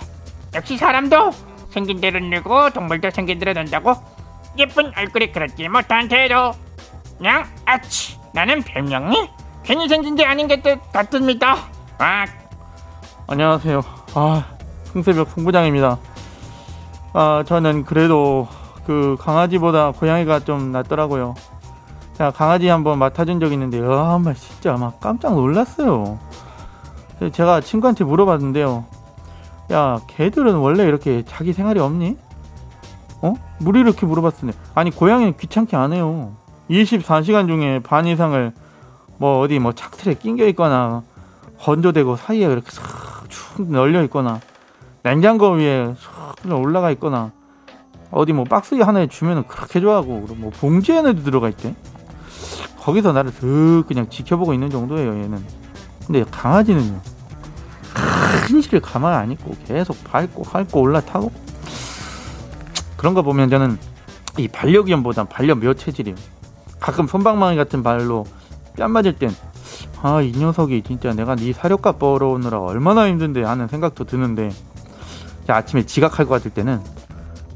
역시 사람도 생긴 대로 늘고 동물도 생긴 대로 논다고 예쁜 얼굴이 그렇지 못한 태도 그냥 아치 나는 별명이 괜히 생긴 게 아닌 게 같습니다 아 안녕하세요. 아, 홍세벽 송부장입니다. 아, 저는 그래도 그 강아지보다 고양이가 좀 낫더라고요. 제가 강아지 한번 맡아준 적 있는데, 아, 정말 진짜 막 깜짝 놀랐어요. 제가 친구한테 물어봤는데요. 야, 개들은 원래 이렇게 자기 생활이 없니? 어? 물이 이렇게 물어봤으니. 아니, 고양이는 귀찮게 안 해요. 24시간 중에 반 이상을 뭐 어디 뭐 착틀에 낑겨 있거나 건조되고 사이에 이렇게 싹쭉 널려 있거나 냉장고 위에 싹 올라가 있거나 어디 뭐 박스 하나에 주면은 그렇게 좋아하고 그리고 뭐 봉지에도 들어가 있대. 거기서 나를 슥 그냥 지켜보고 있는 정도예요 얘는. 근데 강아지는요. 큰 실을 가만 안 있고 계속 밟고 밟고 올라타고 그런 거 보면 저는 이 반려견보다 반려묘 체질이에요. 가끔 손방망이 같은 발로 뺨 맞을 땐 아 이 녀석이 진짜 내가 네 사료값 벌어오느라 얼마나 힘든데 하는 생각도 드는데 아침에 지각할 것 같을 때는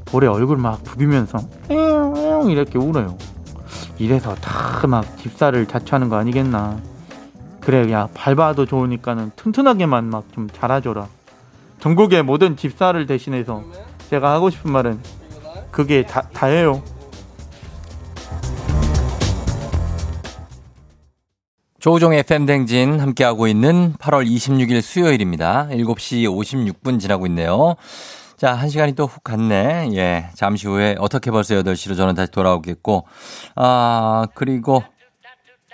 볼에 얼굴 막 부비면서 에용 이렇게 울어요. 이래서 다 막 집사를 자처하는 거 아니겠나. 그래 야 밟아도 좋으니까는 튼튼하게만 막 좀 자라줘라. 전국의 모든 집사를 대신해서 제가 하고 싶은 말은 그게 다, 다예요. 조우종의 FM댕진 함께하고 있는 8월 26일 수요일입니다. 7시 56분 지나고 있네요. 자, 한 시간이 또 훅 갔네. 예. 잠시 후에 어떻게 벌써 8시로 저는 다시 돌아오겠고. 아, 그리고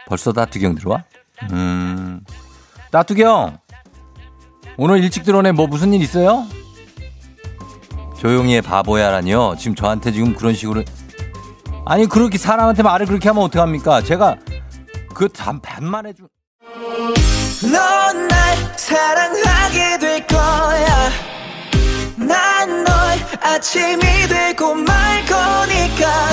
벌써 따뚜경 들어와? 음. 따뚜경! 오늘 일찍 들어오네. 뭐 무슨 일 있어요? 조용히 해 바보야라니요. 지금 저한테 지금 그런 식으로. 아니, 그렇게 사람한테 말을 그렇게 하면 어떡합니까? 제가 그 단, 반만 해주. 넌날 사랑하게 될 거야. 난 널 아침이 되고 말 거니까.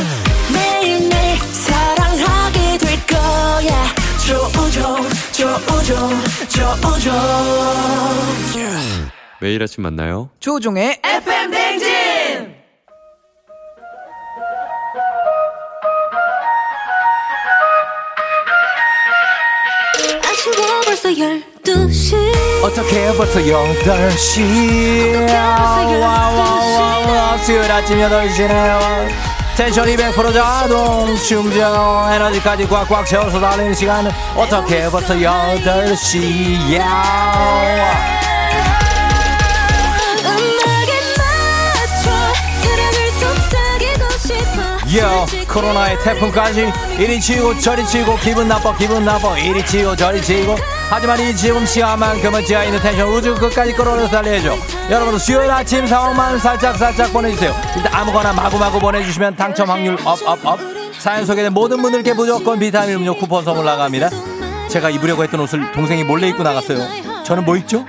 매일매일 사랑하게 될 거야. 조우종, 조우종, 조우종. 매일 아침 만나요. 조우종의 FM 댕진! 아쉬워 벌써 12시. 어떻게 벌써 8시. 와와와 수요일 아침 8시네요 텐션이 100% 자동 충전. 에너지까지 꽉꽉 채워서 달리는 시간은 어떻게 벌써 8시야 요 코로나의 태풍까지. 이리 치고 저리 치고 기분 나빠 기분 나빠. 이리 치고 저리 치고. 하지만 이 지금 시간만큼은 지하 있는 텐션 우주 끝까지 끌어올려서 달려야죠. 여러분 수요일 아침 상황만 살짝 살짝 보내주세요. 일단 아무거나 마구마구 보내주시면 당첨 확률 up up up. 사연 소개된 모든 분들께 무조건 비타민 음료 쿠폰 선물 나갑니다. 제가 입으려고 했던 옷을 동생이 몰래 입고 나갔어요. 저는 뭐 입죠?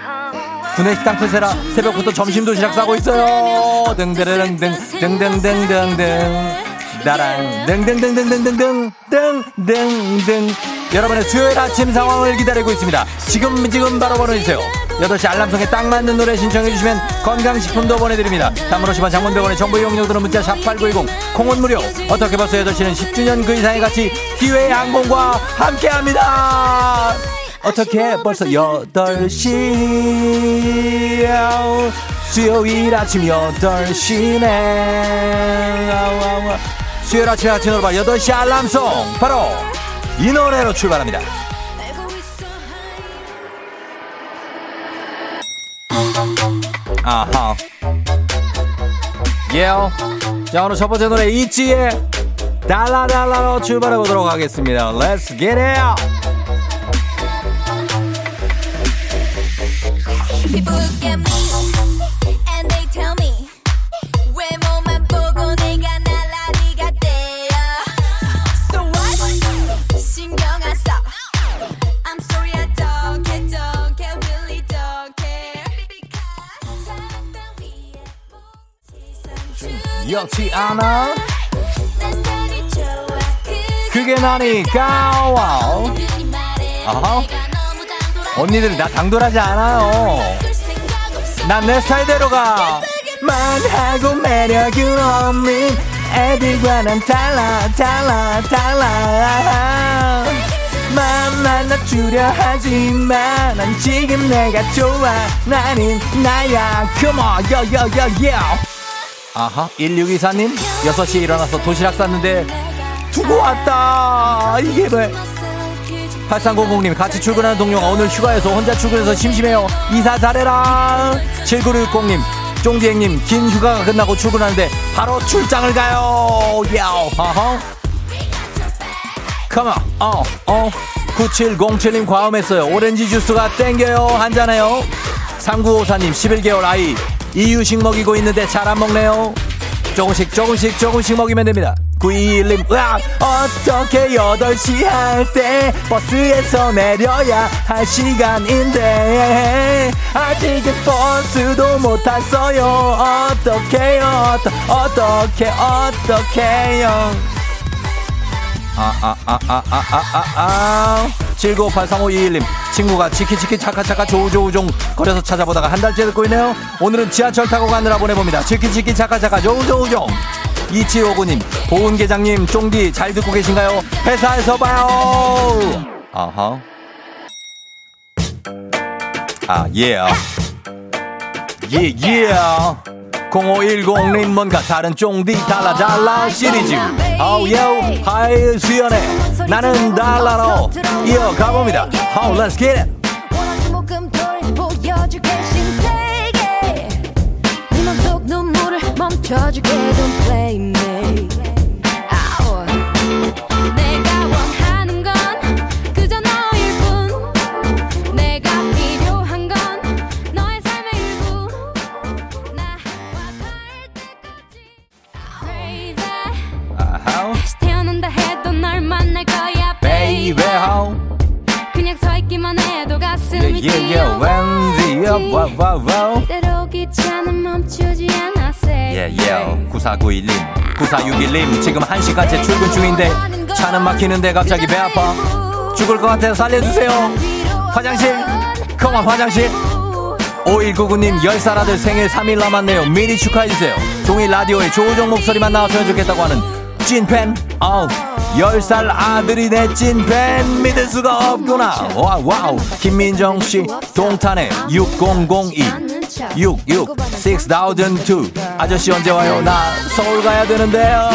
구내식당 푸세라. 새벽부터 점심 도시락 싸고 있어요. 등드르릉등 등등 등등등 나랑 등등등등등등등등등. 여러분의 수요일 아침 상황을 기다리고 있습니다. 지금 지금 바로 보내주세요. 8시 알람송에 딱 맞는 노래 신청해 주시면 건강식품도 보내드립니다. 50원 장문병원의 정보 이용료들은 문자 샵8910 콩은 무료. 어떻게 벌써 8시는 10주년 그 이상의 가치 기회 항공과 함께합니다. 어떻게 벌써 8시 수요일 아침 8시네 수요일 아침 아침 노래방 8시 알람송 바로 이 노래로 출발합니다. 아하. 예요. 자 오늘 첫 번째 노래 이지의 달라달라로 출발해 보도록 하겠습니다. Let's get it 여치 않아? 그게 그들이 말해 아하. 언니들 나 당돌하지 않아요. 난 내 스타일대로 가. 만하고 매력은 없는 애들과 난 달라 달라 달라. 맘만 낮추려 하지만 난 지금 내가 좋아. 나는 나야. Come on yo yo yo yo 아하 1624님 6시에 일어나서 도시락 쌌는데 두고 왔다. 이게 왜? 8300님 같이 출근하는 동료가 오늘 휴가에서 혼자 출근해서 심심해요. 이사 잘해라. 7960님 쫑디행님 긴 휴가가 끝나고 출근하는데 바로 출장을 가요. 야오 어허 컴온 어어. 9707님 과음했어요. 오렌지 주스가 땡겨요. 한잔해요. 3954님 11개월 아이 이유식 먹이고 있는데 잘 안 먹네요. 조금씩 조금씩 조금씩 먹이면 됩니다. 921님 으악 어떻게 8시 할 때 버스에서 내려야 할 시간인데 아직은 버스도 못 탔어요 어떡해요 어떠, 어떻게 어떡해요 아, 아아아아아아아. 79583521님 친구가 치키치키 차카차카 조우조우종 거려서 찾아보다가 한 달째 듣고 있네요. 오늘은 지하철 타고 가느라 보내봅니다. 치키치키 차카차카 조우조우종. 2759님 보은계장님 쫑디 잘 듣고 계신가요? 회사에서 봐요. 아하. 아 예. 예 예. 0510 님 뭔가 다른 쫑디 달라 달라 시리즈. 아우 예 하이 수연의 나는 달라로 이어가 봅니다. 아우 let's get it. 멈춰줄게 Don't play me 가슴이 예예예 웬지 와와와 때로 귀찮음 멈추지 않아 say 예예 9491님 9461님 지금 1시간째 출근 중인데 차는 막히는데 갑자기 배 아파. 죽을 것 같아서 살려주세요. 화장실 come on 화장실. 5199님 10살 아들 생일 3일 남았네요. 미리 축하해주세요. 종일 라디오에 조우종 목소리만 나왔으면 좋겠다고 하는 찐팬 아우 10살 아들이 내 찐팬 믿을 수가 없구나. wow wow. 김민정씨 동탄에 6002 66 6002 아저씨 언제 와요 나 서울 가야 되는데요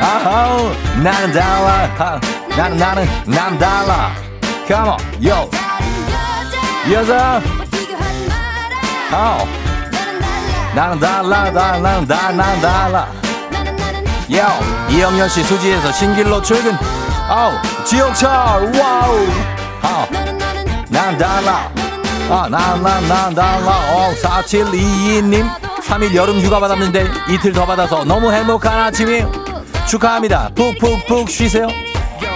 아우 나는 달라 아, 나는 나는 난 달라 Come on yo 여자 아우 나는 달라 나 나는 달라 나는 달라 요 이영현 씨 수지에서 신길로 출근. 아우 지옥철 wow. 아우 난 달라. 아난난난 달라. 어 4722님. 3일 여름 휴가 받았는데 이틀 더 받아서 너무 행복한 아침이에요. 축하합니다. 푹푹푹 쉬세요.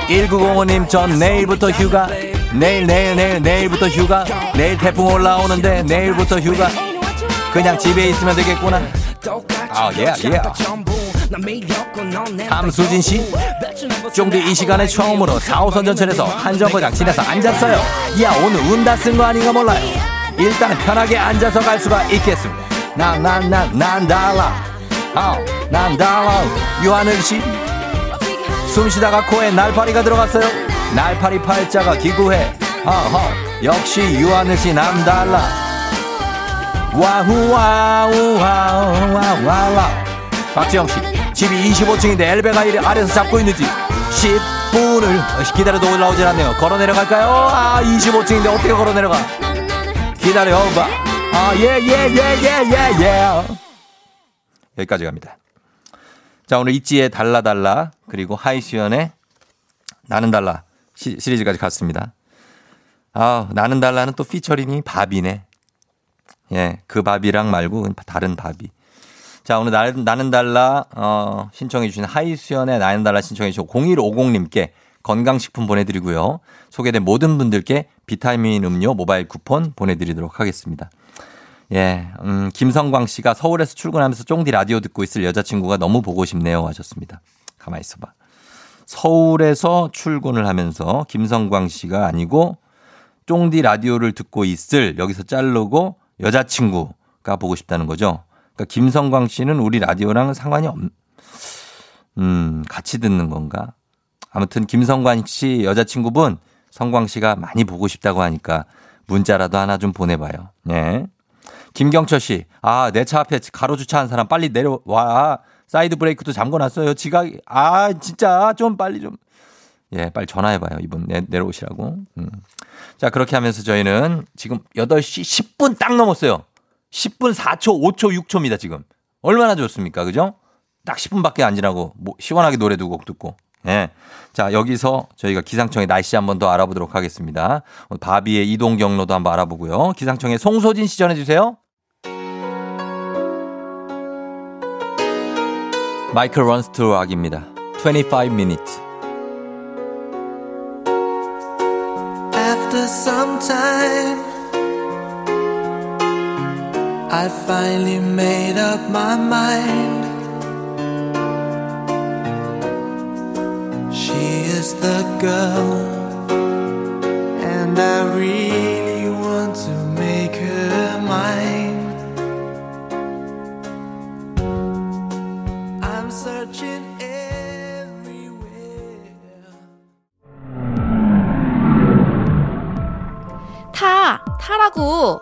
1905님 전 내일부터 휴가. 내일 내일 내일 내일부터 휴가. 내일 태풍 올라오는데 내일부터 휴가. 그냥 집에 있으면 되겠구나. 아, 예, 예. 함수진 씨, 쫑디 이 시간에 처음으로 4호선 전철에서 한 정거장 지나서 앉았어요. 야, 오늘 운 다 쓴 거 아닌가 몰라요. 일단은 편하게 앉아서 갈 수가 있겠습니다. 난, 난, 난, 난 달라. 아, 난 달라. 유하늘 씨, 숨 쉬다가 코에 날파리가 들어갔어요. 날파리 팔자가 기구해. 허허, 역시 유하늘 씨 남달라. 와후 wow wow wow wow 박지영 씨 집이 25층인데 엘베가 아래서 잡고 있는지 10분을 기다려도 올라오질 않네요. 걸어 내려갈까요? 아 25층인데 어떻게 걸어 내려가? 기다려 봐. 아예 예 예 예 예 예. 여기까지 갑니다. 자 오늘 있지의 달라달라 그리고 하이시연의 나는 달라 시, 시리즈까지 갔습니다. 아 나는 달라는 또 피처링이 밥이네. 예, 그 밥이랑 말고 다른 밥이. 자, 오늘 나는, 나는 달라, 어, 신청해 주신 하이수연의 나는 달라 신청해 주신 0150님께 건강식품 보내드리고요. 소개된 모든 분들께 비타민 음료 모바일 쿠폰 보내드리도록 하겠습니다. 예, 음, 김성광 씨가 서울에서 출근하면서 쫑디 라디오 듣고 있을 여자친구가 너무 보고 싶네요 하셨습니다. 가만히 있어봐. 서울에서 출근을 하면서 김성광 씨가 아니고 쫑디 라디오를 듣고 있을 여기서 자르고 여자친구가 보고 싶다는 거죠. 그러니까 김성광 씨는 우리 라디오랑 상관이 없, 음, 같이 듣는 건가? 아무튼 김성광 씨 여자친구분 성광 씨가 많이 보고 싶다고 하니까 문자라도 하나 좀 보내봐요. 네. 김경철 씨, 아, 내 차 앞에 가로 주차한 사람 빨리 내려와. 사이드 브레이크도 잠궈놨어요. 지각, 아, 진짜 좀 빨리 좀. 예, 빨리 전화해봐요. 이분 내, 내려오시라고. 음. 자, 그렇게 하면서 저희는 지금 8시 10분 딱 넘었어요. 10분 4초, 5초, 6초입니다, 지금. 얼마나 좋습니까? 그죠? 딱 10분밖에 안 지나고, 뭐, 시원하게 노래 두 곡 듣고. 예. 자, 여기서 저희가 기상청의 날씨 한번 더 알아보도록 하겠습니다. 바비의 이동 경로도 한번 알아보고요. 기상청의 송소진 씨 전해 주세요. 마이클 런스트락입니다. 25 minutes. After some time, I finally made up my mind. She is the girl, and I really want to make her mine. I'm searching everywhere. 타 타라고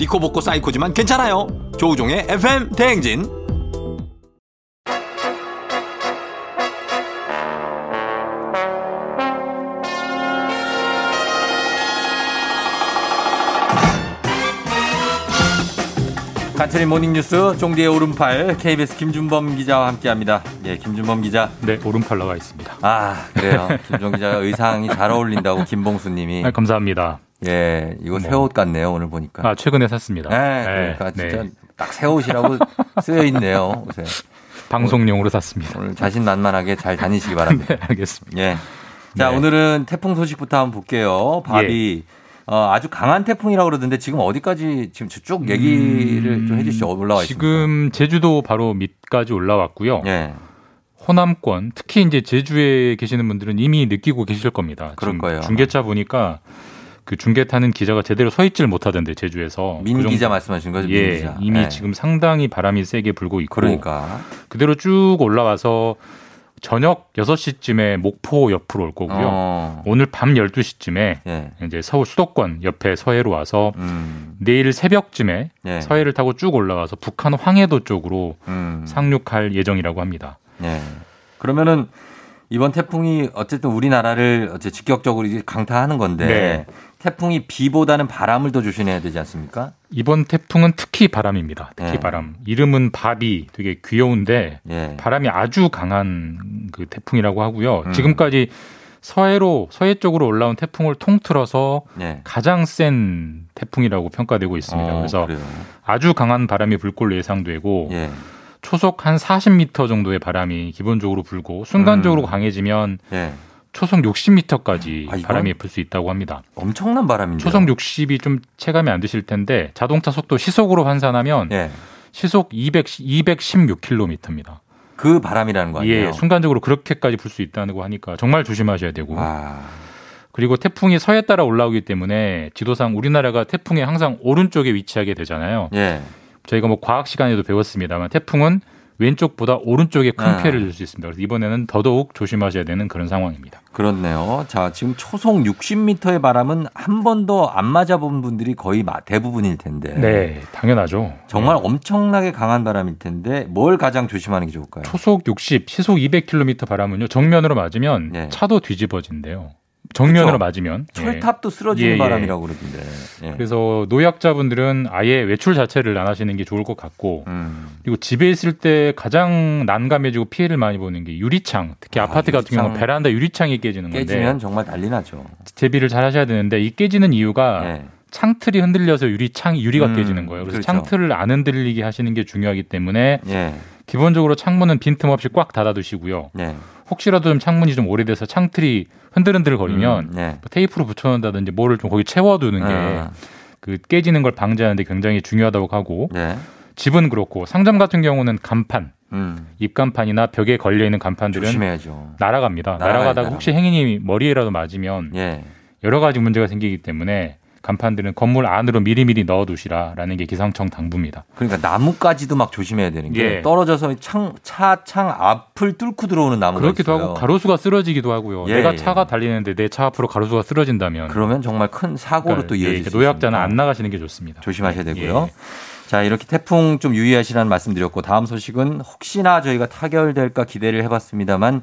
니코복코 사이코지만 괜찮아요. 조우종의 FM 대행진. 간추린 모닝뉴스 종디의 오른팔 KBS 김준범 기자와 함께합니다. 예, 김준범 기자. 네, 오른팔 나와 있습니다. 아 그래요. 김준 기자 의상이 잘 어울린다고 김봉수님이. 아, 감사합니다. 예, 이거 새옷 같네요 오늘 보니까. 아, 최근에 샀습니다. 네, 그러니까 네, 진짜 네. 딱 새 옷이라고 (laughs) 쓰여 있네요. 옷에. 방송용으로 샀습니다. 오늘 자신만만하게 잘 다니시기 바랍니다. (laughs) 네, 알겠습니다. 예. 자, 네. 오늘은 태풍 소식부터 한번 볼게요. 바비. 어, 아주 강한 태풍이라고 그러던데 지금 어디까지 지금 쭉 얘기를 좀 해주시죠. 올라와 있습니다. 지금 제주도 바로 밑까지 올라왔고요. 예. 호남권, 특히 이제 제주에 계시는 분들은 이미 느끼고 계실 겁니다. 그럴 거예요. 중계차 보니까 그 중계 타는 기자가 제대로 서 있질 못하던데 제주에서 민 그 기자 말씀하신 거죠? 민 예, 기자. 이미 예. 지금 상당히 바람이 세게 불고 있고 그러니까. 그대로 쭉 올라와서 저녁 6시쯤에 목포 옆으로 올 거고요. 어. 오늘 밤 12시쯤에 예. 이제 서울 수도권 옆에 서해로 와서 음. 내일 새벽쯤에 예. 서해를 타고 쭉 올라와서 북한 황해도 쪽으로 음. 상륙할 예정이라고 합니다. 예. 그러면은 이번 태풍이 어쨌든 우리나라를 어째 직격적으로 이제 강타하는 건데 네. 태풍이 비보다는 바람을 더 조심해야 되지 않습니까? 이번 태풍은 특히 바람입니다. 특히 네. 바람. 이름은 바비 되게 귀여운데 예. 바람이 아주 강한 그 태풍이라고 하고요. 음. 지금까지 서해로 서해 쪽으로 올라온 태풍을 통틀어서 예. 가장 센 태풍이라고 평가되고 있습니다. 어, 그래서 그래요. 아주 강한 바람이 불 걸로 예상되고 예. 초속 한 40m 정도의 바람이 기본적으로 불고 순간적으로 음. 강해지면 예. 초속 60m까지 아? 바람이 불 수 있다고 합니다. 엄청난 바람인데. 초속 60이 좀 체감이 안 드실 텐데 자동차 속도 시속으로 환산하면 예. 시속 200 216km입니다. 그 바람이라는 거 아니에요? 예, 순간적으로 그렇게까지 불 수 있다고 하니까 정말 조심하셔야 되고 와. 그리고 태풍이 서해 따라 올라오기 때문에 지도상 우리나라가 태풍의 항상 오른쪽에 위치하게 되잖아요. 예. 저희가 뭐 과학 시간에도 배웠습니다만 태풍은 왼쪽보다 오른쪽에 큰 아. 피해를 줄 수 있습니다. 그래서 이번에는 더더욱 조심하셔야 되는 그런 상황입니다. 그렇네요. 자, 지금 초속 60m의 바람은 한 번도 안 맞아본 분들이 거의 마- 대부분일 텐데. 네, 당연하죠. 정말 엄청나게 강한 바람일 텐데 뭘 가장 조심하는 게 좋을까요? 초속 60, 시속 200km 바람은요. 정면으로 맞으면 네. 차도 뒤집어진대요. 정면으로 그쵸. 맞으면 예. 철탑도 쓰러지는 예, 예. 바람이라고 그러던데. 예. 그래서 노약자분들은 아예 외출 자체를 안 하시는 게 좋을 것 같고 음. 그리고 집에 있을 때 가장 난감해지고 피해를 많이 보는 게 유리창 특히 아, 아, 파트 같은 유리창. 경우는 베란다 유리창이 깨지는 깨지면 건데 정말 난리 나죠. 대비를 잘 하셔야 되는데 이 깨지는 이유가 예. 창틀이 흔들려서 유리창이 유리가 음, 깨지는 거예요. 그래서 그렇죠. 창틀을 안 흔들리게 하시는 게 중요하기 때문에 예. 기본적으로 창문은 빈틈 없이 꽉 닫아두시고요. 예. 혹시라도 좀 창문이 좀 오래돼서 창틀이 흔들흔들 거리면 음, 예. 뭐 테이프로 붙여놓는다든지 뭐를 좀 거기 채워두는 게 아, 그 깨지는 걸 방지하는데 굉장히 중요하다고 하고 예. 집은 그렇고 상점 같은 경우는 간판, 음. 입간판이나 벽에 걸려 있는 간판들은 조심해야죠. 날아갑니다. 날아가다가 날아가. 혹시 행인이 머리에라도 맞으면 예. 여러 가지 문제가 생기기 때문에 간판들은 건물 안으로 미리미리 넣어두시라라는 게 기상청 당부입니다. 그러니까 나무까지도 막 조심해야 되는 게 예. 떨어져서 창, 차 창 앞을 뚫고 들어오는 나무가 그렇기도 있어요. 하고 가로수가 쓰러지기도 하고요. 예, 내가 예. 차가 달리는데 내 차 앞으로 가로수가 쓰러진다면 그러면 정말 큰 사고로 그러니까 또 이어질 예, 수 노약자는 있으니까. 안 나가시는 게 좋습니다. 조심하셔야 예, 되고요. 예. 자, 이렇게 태풍 좀 유의하시라는 말씀 드렸고 다음 소식은 혹시나 저희가 타결될까 기대를 해봤습니다만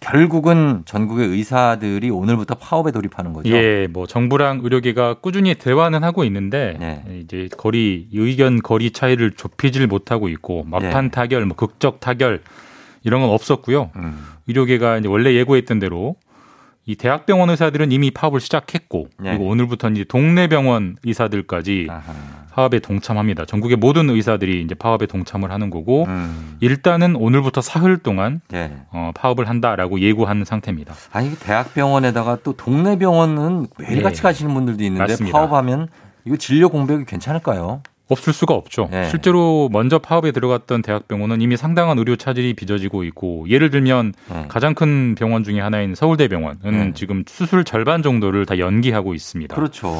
결국은 전국의 의사들이 오늘부터 파업에 돌입하는 거죠. 예, 뭐 정부랑 의료계가 꾸준히 대화는 하고 있는데 네. 이제 거리 의견 거리 차이를 좁히질 못하고 있고 막판 네. 타결, 뭐 극적 타결 이런 건 없었고요. 음. 의료계가 이제 원래 예고했던 대로 이 대학병원 의사들은 이미 파업을 시작했고 네. 그리고 오늘부터 이제 동네 병원 의사들까지 아하. 파업에 동참합니다. 전국의 모든 의사들이 이제 파업에 동참을 하는 거고 음. 일단은 오늘부터 사흘 동안 예. 어, 파업을 한다라고 예고한 상태입니다. 아니 대학병원에다가 또 동네 병원은 매일같이 예. 가시는 분들도 있는데 맞습니다. 파업하면 이거 진료 공백이 괜찮을까요? 없을 수가 없죠. 네. 실제로 먼저 파업에 들어갔던 대학병원은 이미 상당한 의료 차질이 빚어지고 있고 예를 들면 네. 가장 큰 병원 중에 하나인 서울대병원은 네. 지금 수술 절반 정도를 다 연기하고 있습니다. 그렇죠.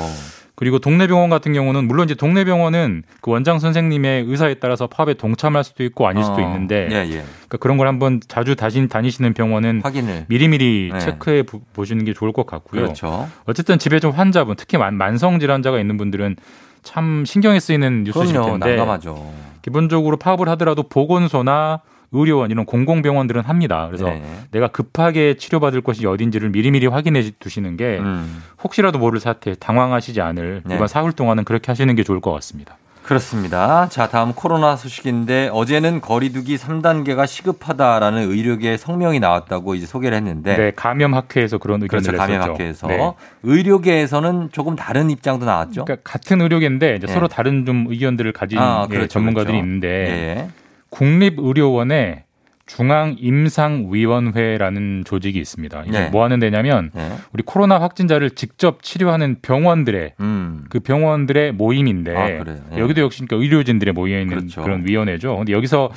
그리고 동네 병원 같은 경우는 물론 이제 동네 병원은 그 원장 선생님의 의사에 따라서 파업에 동참할 수도 있고 아닐 수도 어, 있는데 예, 예. 그러니까 그런 걸 한번 자주 다시 다니시는 병원은 확인을. 미리미리 네. 체크해 보- 보시는 게 좋을 것 같고요. 그렇죠. 어쨌든 집에 좀 환자분, 특히 만, 만성 질환자가 있는 분들은 참 신경이 쓰이는 그럼요. 텐데 난감하죠. 기본적으로 파업을 하더라도 보건소나 의료원 이런 공공병원들은 합니다. 그래서 네. 내가 급하게 치료받을 곳이 어딘지를 미리미리 확인해 두시는 게 음. 혹시라도 모를 사태 당황하시지 않을 네. 이번 사흘 동안은 그렇게 하시는 게 좋을 것 같습니다. 그렇습니다. 자, 다음 코로나 소식인데 어제는 거리두기 3단계가 시급하다라는 의료계 성명이 나왔다고 이제 소개를 했는데 네, 감염학회에서 그런 의견을 그렇죠. 감염학회에서 네. 의료계에서는 조금 다른 입장도 나왔죠. 그러니까 같은 의료계인데 네. 서로 다른 좀 의견들을 가진 아, 예, 그렇죠, 전문가들이 그렇죠. 있는데 예. 국립의료원에 중앙임상위원회라는 조직이 있습니다. 이게 네. 뭐 하는 데냐면 예. 우리 코로나 확진자를 직접 치료하는 병원들의 음. 그 병원들의 모임인데 아? 예. 여기도 역시 그러니까 의료진들이 모여 있는 그렇죠. 그런 위원회죠. 근데 여기서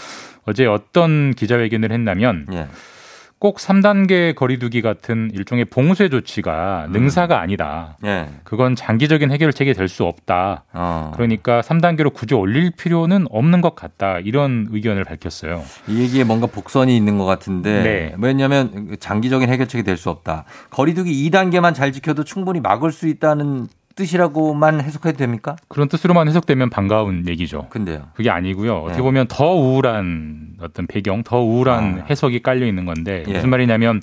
어제 어떤 기자회견을 했냐면 예. 꼭 3단계 거리두기 같은 일종의 봉쇄 조치가 음. 능사가 아니다. 예. 그건 장기적인 해결책이 될 수 없다. 어. 그러니까 3단계로 굳이 올릴 필요는 없는 것 같다. 이런 의견을 밝혔어요. 이 얘기에 뭔가 복선이 있는 것 같은데 네. 왜냐하면 장기적인 해결책이 될 수 없다. 거리두기 2단계만 잘 지켜도 충분히 막을 수 있다는 뜻이라고만 해석해도 됩니까? 그런 뜻으로만 해석되면 반가운 얘기죠. 근데요. 그게 아니고요. 어떻게 네. 보면 더 우울한 어떤 배경, 더 우울한 아. 해석이 깔려 있는 건데 예. 무슨 말이냐면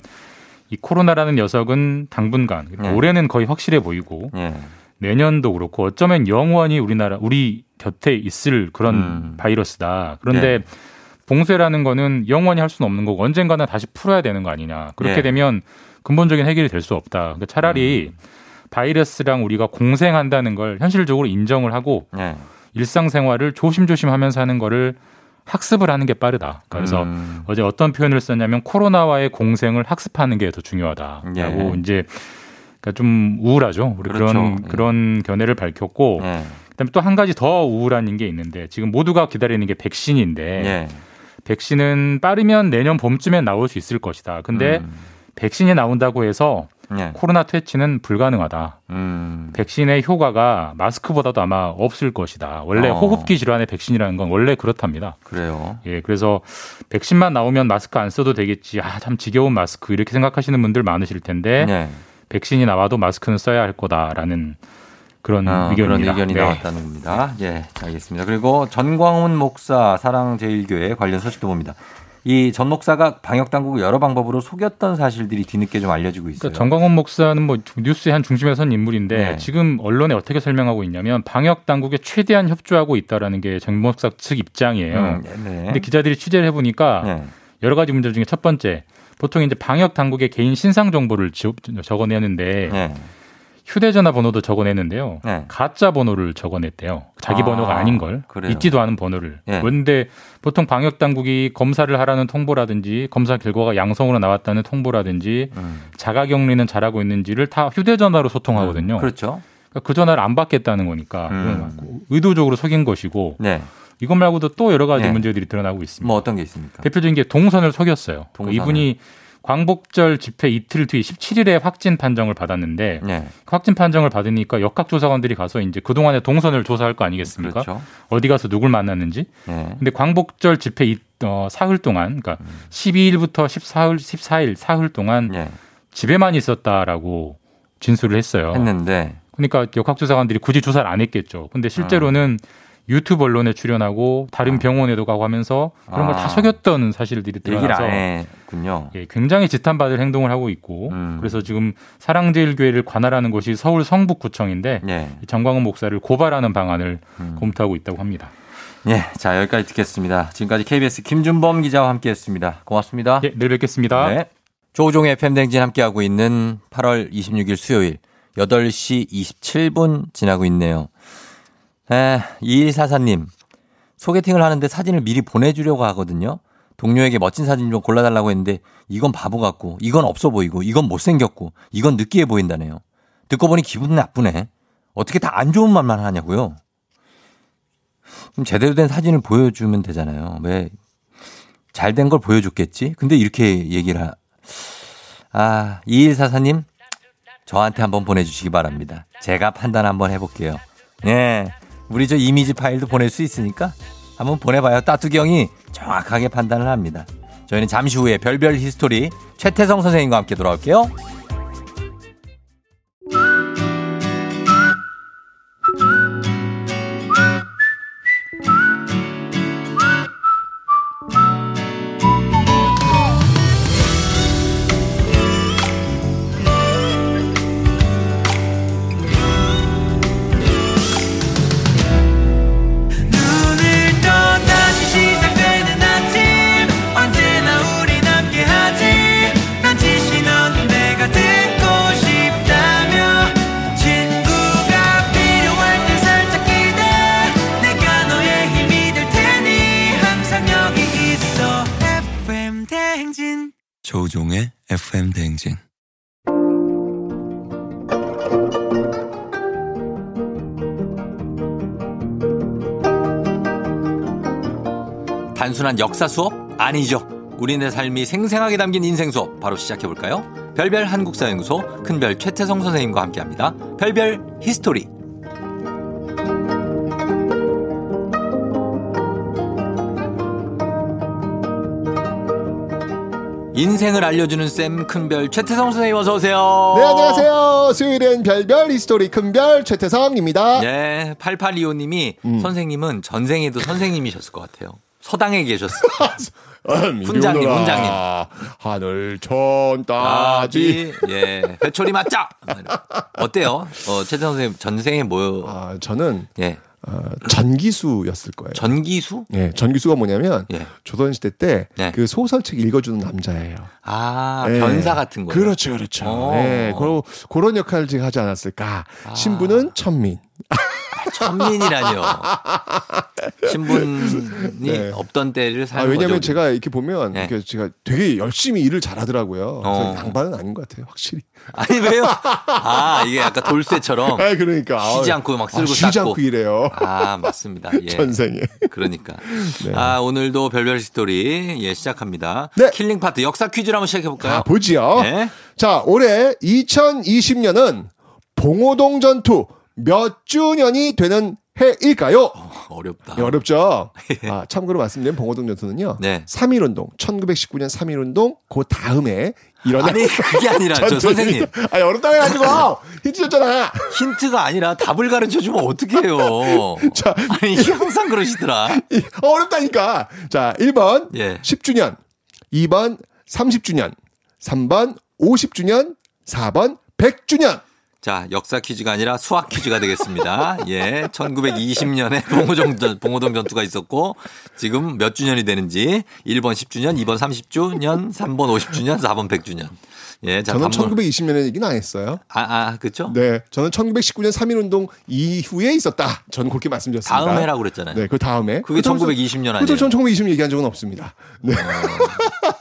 이 코로나라는 녀석은 당분간 그러니까 네. 올해는 거의 확실해 보이고 예. 내년도 그렇고 어쩌면 영원히 우리나라 우리 곁에 있을 그런 음. 바이러스다. 그런데 네. 봉쇄라는 거는 영원히 할 수는 없는 거고 언젠가는 다시 풀어야 되는 거 아니냐. 그렇게 네. 되면 근본적인 해결이 될 수 없다. 그러니까 차라리 음. 바이러스랑 우리가 공생한다는 걸 현실적으로 인정을 하고 예. 일상생활을 조심조심 하면서 하는 거를 학습을 하는 게 빠르다. 그래서 음. 어제 어떤 표현을 썼냐면 코로나와의 공생을 학습하는 게 더 중요하다라고 예. 이제 그러니까 좀 우울하죠. 우리 그렇죠. 그런 예. 그런 견해를 밝혔고 예. 그다음에 또 한 가지 더 우울한 게 있는데 지금 모두가 기다리는 게 백신인데 예. 백신은 빠르면 내년 봄쯤에 나올 수 있을 것이다. 근데 음. 백신이 나온다고 해서 예. 코로나 퇴치는 불가능하다. 음. 백신의 효과가 마스크보다도 아마 없을 것이다. 원래 어. 호흡기 질환의 백신이라는 건 원래 그렇답니다. 그래요. 예, 그래서 백신만 나오면 마스크 안 써도 되겠지. 아, 참 지겨운 마스크 이렇게 생각하시는 분들 많으실 텐데 예. 백신이 나와도 마스크는 써야 할 거다라는 그런 아, 그런 의견입니다. 의견이 네. 나왔다는 겁니다. 예, 알겠습니다. 그리고 전광훈 목사 사랑제일교회 관련 소식도 봅니다. 이 전 목사가 방역 당국을 여러 방법으로 속였던 사실들이 뒤늦게 좀 알려지고 있어요. 그러니까 정광훈 목사는 뭐 뉴스의 한 중심에 선 인물인데 네. 지금 언론에 어떻게 설명하고 있냐면 방역 당국에 최대한 협조하고 있다라는 게 정 목사 측 입장이에요. 음, 네. 근데 기자들이 취재를 해 보니까 네. 여러 가지 문제 중에 첫 번째 보통 이제 방역 당국의 개인 신상 정보를 지- 적어내는데 네. 휴대전화 번호도 적어내는데요. 네. 가짜 번호를 적어냈대요. 자기 아, 번호가 아닌 걸 그래요? 있지도 않은 번호를. 네. 그런데 보통 방역 당국이 검사를 하라는 통보라든지 검사 결과가 양성으로 나왔다는 통보라든지 음. 자가격리는 잘하고 있는지를 다 휴대전화로 소통하거든요. 그렇죠. 그러니까 그 전화를 안 받겠다는 거니까 음. 의도적으로 속인 것이고 네. 이것 말고도 또 여러 가지 네. 문제들이 드러나고 있습니다. 뭐 어떤 게 있습니까? 대표적인 게 동선을 속였어요. 동선을. 이분이 광복절 집회 이틀 뒤 17일에 확진 판정을 받았는데 네. 그 확진 판정을 받으니까 역학조사관들이 가서 이제 그동안의 동선을 조사할 거 아니겠습니까? 그렇죠. 어디 가서 누굴 만났는지. 네. 근데 광복절 집회 이, 어, 사흘 동안, 그러니까 12일부터 14일, 14일 사흘 동안 네. 집에만 있었다라고 진술을 했어요. 했는데 그러니까 역학조사관들이 굳이 조사를 안 했겠죠. 근데 실제로는 유튜브 언론에 출연하고 다른 병원에도 가고 하면서 그런 걸 아. 다 속였던 사실들이 드러나서 안 했군요. 예, 굉장히 지탄받을 행동을 하고 있고 음. 그래서 지금 사랑제일교회를 관할하는 곳이 서울 성북구청인데 네. 이 정광훈 목사를 고발하는 방안을 음. 검토하고 있다고 합니다. 예, 자 여기까지 듣겠습니다. 지금까지 KBS 김준범 기자와 함께했습니다. 고맙습니다. 예, 내일 뵙겠습니다. 네. 조우종의 팬댕진 함께하고 있는 8월 26일 수요일 8시 27분 지나고 있네요. 에, 2144님, 소개팅을 하는데 사진을 미리 보내주려고 하거든요. 동료에게 멋진 사진 좀 골라달라고 했는데 이건 바보 같고 이건 없어 보이고 이건 못생겼고 이건 느끼해 보인다네요. 듣고 보니 기분 나쁘네. 어떻게 다 안 좋은 말만 하냐고요. 그럼 제대로 된 사진을 보여주면 되잖아요. 왜 잘 된 걸 보여줬겠지? 근데 이렇게 얘기를 하, 아, 2144님, 저한테 한번 보내주시기 바랍니다. 제가 판단 한번 해볼게요. 예. 우리 저 이미지 파일도 보낼 수 있으니까 한번 보내봐요. 따뚜기 형이 정확하게 판단을 합니다. 저희는 잠시 후에 별별 히스토리 최태성 선생님과 함께 돌아올게요. 조우종의 FM 대행진. 단순한 역사 수업? 아니죠. 우리네 삶이 생생하게 담긴 인생 수업 바로 시작해 볼까요? 별별 한국사연구소 큰별 최태성 선생님과 함께합니다. 별별 히스토리. 인생을 알려주는 쌤 큰별 최태성 선생님 어서 오세요. 네, 안녕하세요. 수요일엔 별별 히스토리 큰별 최태성입니다. 네, 8825님이 음. 선생님은 전생에도 선생님이셨을 것 같아요. 서당에 계셨을 음, (laughs) 훈장님. 훈장님. 하늘 천 따지. 예. 회초리 맞자. 어때요? 어, 최태 선생님 전생에 뭐, 아, 저는 예. 어, 전기수였을 거예요. 전기수? 예, 전기수가 뭐냐면 예. 조선 시대 때 네. 그 소설책 읽어주는 남자예요. 아, 예. 변사 같은 거요. 그렇죠, 그렇죠. 어. 예, 그런 그런 역할을 제가 하지 않았을까. 신부는 천민. 천민이라뇨. 신분이 (laughs) 네. 없던 때를 아, 사는 왜냐면 거죠. 제가 이렇게 보면 네. 이렇게 제가 되게 열심히 일을 잘하더라고요. 그래서 어. 양반은 아닌 것 같아요, 확실히. 아니 왜요? 아 이게 약간 돌쇠처럼 아, 그러니까 쉬지 아, 않고 막 아, 쓸고 쉬지 닦고. 않고 일해요. 아 맞습니다. (laughs) 예. 전생에. 그러니까. (laughs) 네. 아 오늘도 별별 스토리 예 시작합니다. 네. killing part 역사 퀴즈를 한번 시작해 볼까요? 아, 보지요. 네. 자, 올해 2020년은 봉오동 전투 몇 주년이 되는 해일까요? 어렵다. 네, 어렵죠? 아, 참고로 말씀드리면 봉오동 전투는요. 네. 3.1 운동, 1919년 3.1 운동, 그 다음에 일어난. 아니 그게 아니라 저. 선생님 (laughs) 아니, 어렵다고 해가지고! 힌트 줬잖아! 힌트가 아니라 답을 가르쳐 주면 어떡해요. (laughs) 자, 아니 항상 그러시더라. 이- 어렵다니까! 자, 1번, 예. 10주년. 2번, 30주년. 3번, 50주년. 4번, 100주년. 자, 역사 퀴즈가 아니라 수학 퀴즈가 되겠습니다. 예. 1920년에 봉오동, 전- 봉오동 전투가 있었고, 지금 몇 주년이 되는지, 1번 10주년, 2번 30주년, 3번 50주년, 4번 100주년. 예. 자, 저는 단문- 1920년에 얘기는 안 했어요. 아, 아, 그쵸? 네, 저는 1919년 3.1 운동 이후에 있었다. 저는 그렇게 말씀드렸습니다. 다음 해라고 그랬잖아요. 네, 그 다음에. 그게 그렇다고 1920년 그렇죠. 아니에요? 전 1920년 얘기한 적은 없습니다. 네.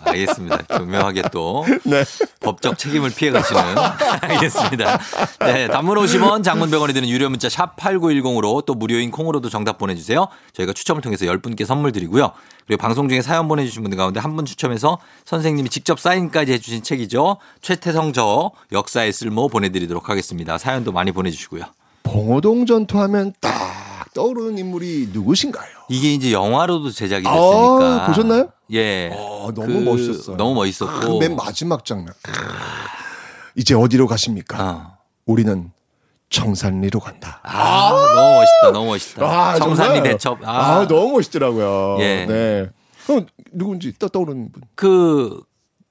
알겠습니다. 교묘하게 또 (laughs) 네. 법적 책임을 피해 가시는. (laughs) 알겠습니다. 네, 단문 50원, 장문 100원이 드는 유료 문자 샵 8910으로 또 무료인 콩으로도 정답 보내 주세요. 저희가 추첨을 통해서 10분께 선물 드리고요. 그리고 방송 중에 사연 보내 주신 분들 가운데 한 분 추첨해서 선생님이 직접 사인까지 해 주신 책이죠. 최태성 저 역사의 쓸모 보내드리도록 하겠습니다. 사연도 많이 보내주시고요. 봉오동 전투하면 딱 떠오르는 인물이 누구신가요? 이게 이제 영화로도 제작이 아, 됐으니까. 보셨나요? 예. 어, 너무 그 멋있었어요. 너무 아, 멋있었고. 맨 마지막 장면. 이제 어디로 가십니까? 어. 우리는 청산리로 간다. 아, 너무 멋있다. 너무 멋있다. 아, 청산리 정말? 대첩. 아, 너무 멋있더라고요. 예. 네. 그럼 누군지 떠, 떠오르는 분? 그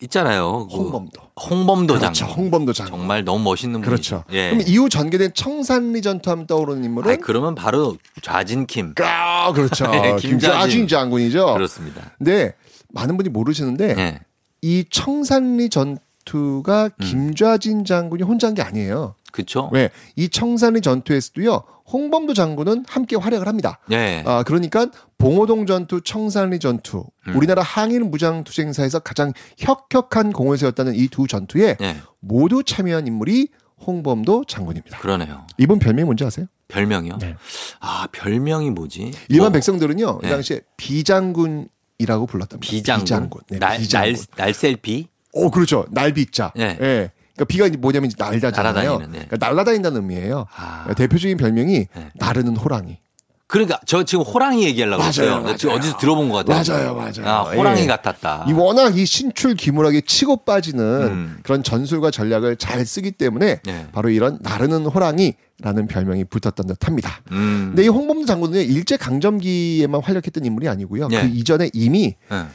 있잖아요. 그 홍범도. 홍범도 그렇죠. 장군. 홍범도 장군. 정말 너무 멋있는 그렇죠. 분이죠. 예. 그럼 이후 전개된 청산리 전투하면 떠오르는 인물은? 아, 그러면 바로 좌진킴. 아, 그렇죠. (laughs) 예, 김좌진 장군이죠. 그렇습니다. 근데 많은 분이 모르시는데 예. 이 청산리 전투가 음. 김좌진 장군이 혼자 한 게 아니에요. 그렇죠. 왜? 이 청산리 전투에서도요. 홍범도 장군은 함께 활약을 합니다. 예. 아, 그러니까 봉오동 전투, 청산리 전투, 음. 우리나라 항일 무장 투쟁사에서 가장 혁혁한 공을 세웠다는 이 두 전투에 예. 모두 참여한 인물이 홍범도 장군입니다. 그러네요. 이분 별명이 뭔지 아세요? 별명이요? 네. 아, 별명이 뭐지? 일반 뭐, 백성들은요, 이 네. 당시에 비장군이라고 불렀답니다. 비장군. 네, 날, 비장군. 날, 날셀비? 오, 그렇죠. 날비자. 네. 예. 그러니까 비가 이제 뭐냐면 이제 날다잖아요. 날아다니는, 네. 그러니까 날아다닌다는 의미예요. 아. 대표적인 별명이 네. 나르는 호랑이. 그러니까 저 지금 호랑이 얘기하려고 맞아요, 했어요. 맞아요. 지금 어디서 들어본 것 같아요. 맞아요, 맞아요. 아, 호랑이 예. 같았다. 이 워낙 이 신출 기물하게 치고 빠지는 음. 그런 전술과 전략을 잘 쓰기 때문에 예. 바로 이런 나르는 호랑이라는 별명이 붙었던 듯합니다. 음. 근데 이 홍범도 장군은 일제 강점기에만 활약했던 인물이 아니고요. 예. 그 이전에 이미 예.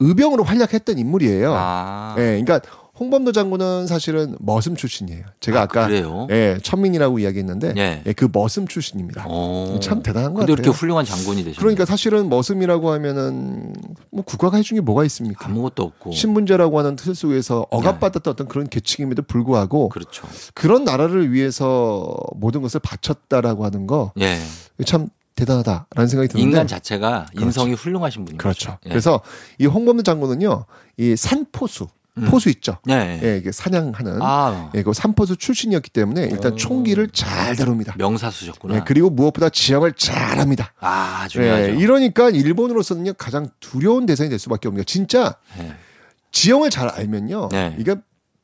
의병으로 활약했던 인물이에요. 아. 예, 그러니까 홍범도 장군은 사실은 머슴 출신이에요. 제가 아, 아, 까 그래요? 예, 천민이라고 이야기했는데 예. 예, 그 머슴 출신입니다. 어. 참 대단한 것 같아요. 이렇게 훌륭한 장군이 되셨네. 그러니까 사실은 머슴이라고 하면은 뭐 국가가 해준 게 뭐가 있습니까? 아무것도 없고. 신분제라고 하는 틀 속에서 억압받았던 어떤 그런 계층임에도 불구하고 네. 그렇죠. 그런 나라를 위해서 모든 것을 바쳤다라고 하는 거참 예. 대단하다라는 생각이 드는데 인간 자체가 인성이 훌륭하신 분이죠. 그렇죠. 예. 그래서 이 홍범도 장군은요, 이 산포수 음. 포수 있죠. 예, 예. 예, 이게 사냥하는 아, 예, 그 산포수 출신이었기 때문에 일단 오. 총기를 잘 다룹니다. 명사수셨구나. 예, 그리고 무엇보다 지형을 잘합니다. 아, 중요하죠. 예, 이러니까 일본으로서는요 가장 두려운 대상이 될 수밖에 없는 게 진짜 예. 지형을 잘 알면요, 네. 이게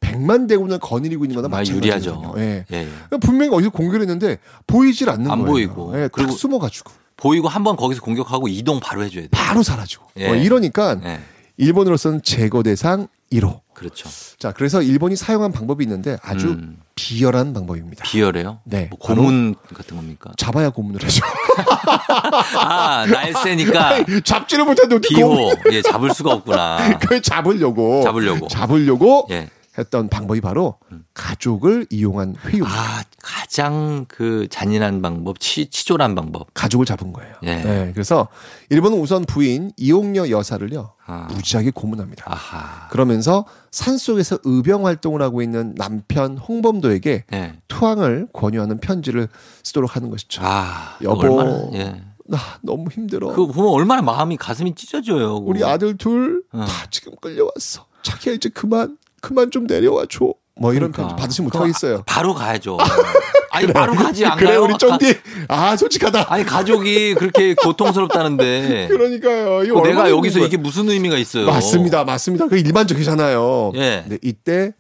백만 대군을 거느리고 있는 거나. 유리하죠. 예. 예, 예. 분명히 어디서 공격을 했는데 보이질 않는 안 거예요. 보이고. 예, 그리고 딱 숨어 가지고 보이고 한 번 거기서 공격하고 이동 바로 해줘야 돼. 바로 사라지고. 예. 어, 이러니까 예. 일본으로서는 제거 대상 1호. 그렇죠. 자, 그래서 일본이 사용한 방법이 있는데 아주 음. 비열한 방법입니다. 비열해요? 네, 뭐 고문 같은 겁니까? 잡아야 고문을 하죠. (laughs) 아, 날쌔니까 (laughs) 잡지를 못했는데 어떻게 비호. 예, 잡을 수가 없구나. (laughs) 그 잡으려고. 잡으려고. 잡으려고 예. 했던 방법이 바로 가족을 이용한 회유. 아, 가장 그 잔인한 방법, 치, 치졸한 방법. 가족을 잡은 거예요. 예. 네, 그래서 일본은 우선 부인 이용녀 여사를요 아. 무지하게 고문합니다. 아하. 그러면서 산 속에서 의병 활동을 하고 있는 남편 홍범도에게 예. 투항을 권유하는 편지를 쓰도록 하는 것이죠. 아, 여보. 얼마나, 예. 나 너무 힘들어. 그거 보면 얼마나 마음이 가슴이 찢어져요. 그거. 우리 아들 둘다 어. 지금 끌려왔어. 자기야 이제 그만 그만 좀 내려와 줘. 뭐 이런 그러니까. 편지 어떡하겠어요. 아, 바로 가야죠. (laughs) 아니 바로 가지 안 그래? 우리 쫑디 아 솔직하다. 아니 가족이 그렇게 고통스럽다는데 그러니까 이거 그 내가 여기서 이게 무슨 의미가 있어요? 맞습니다, 맞습니다. 그 일반적이잖아요. 예. 근데 이때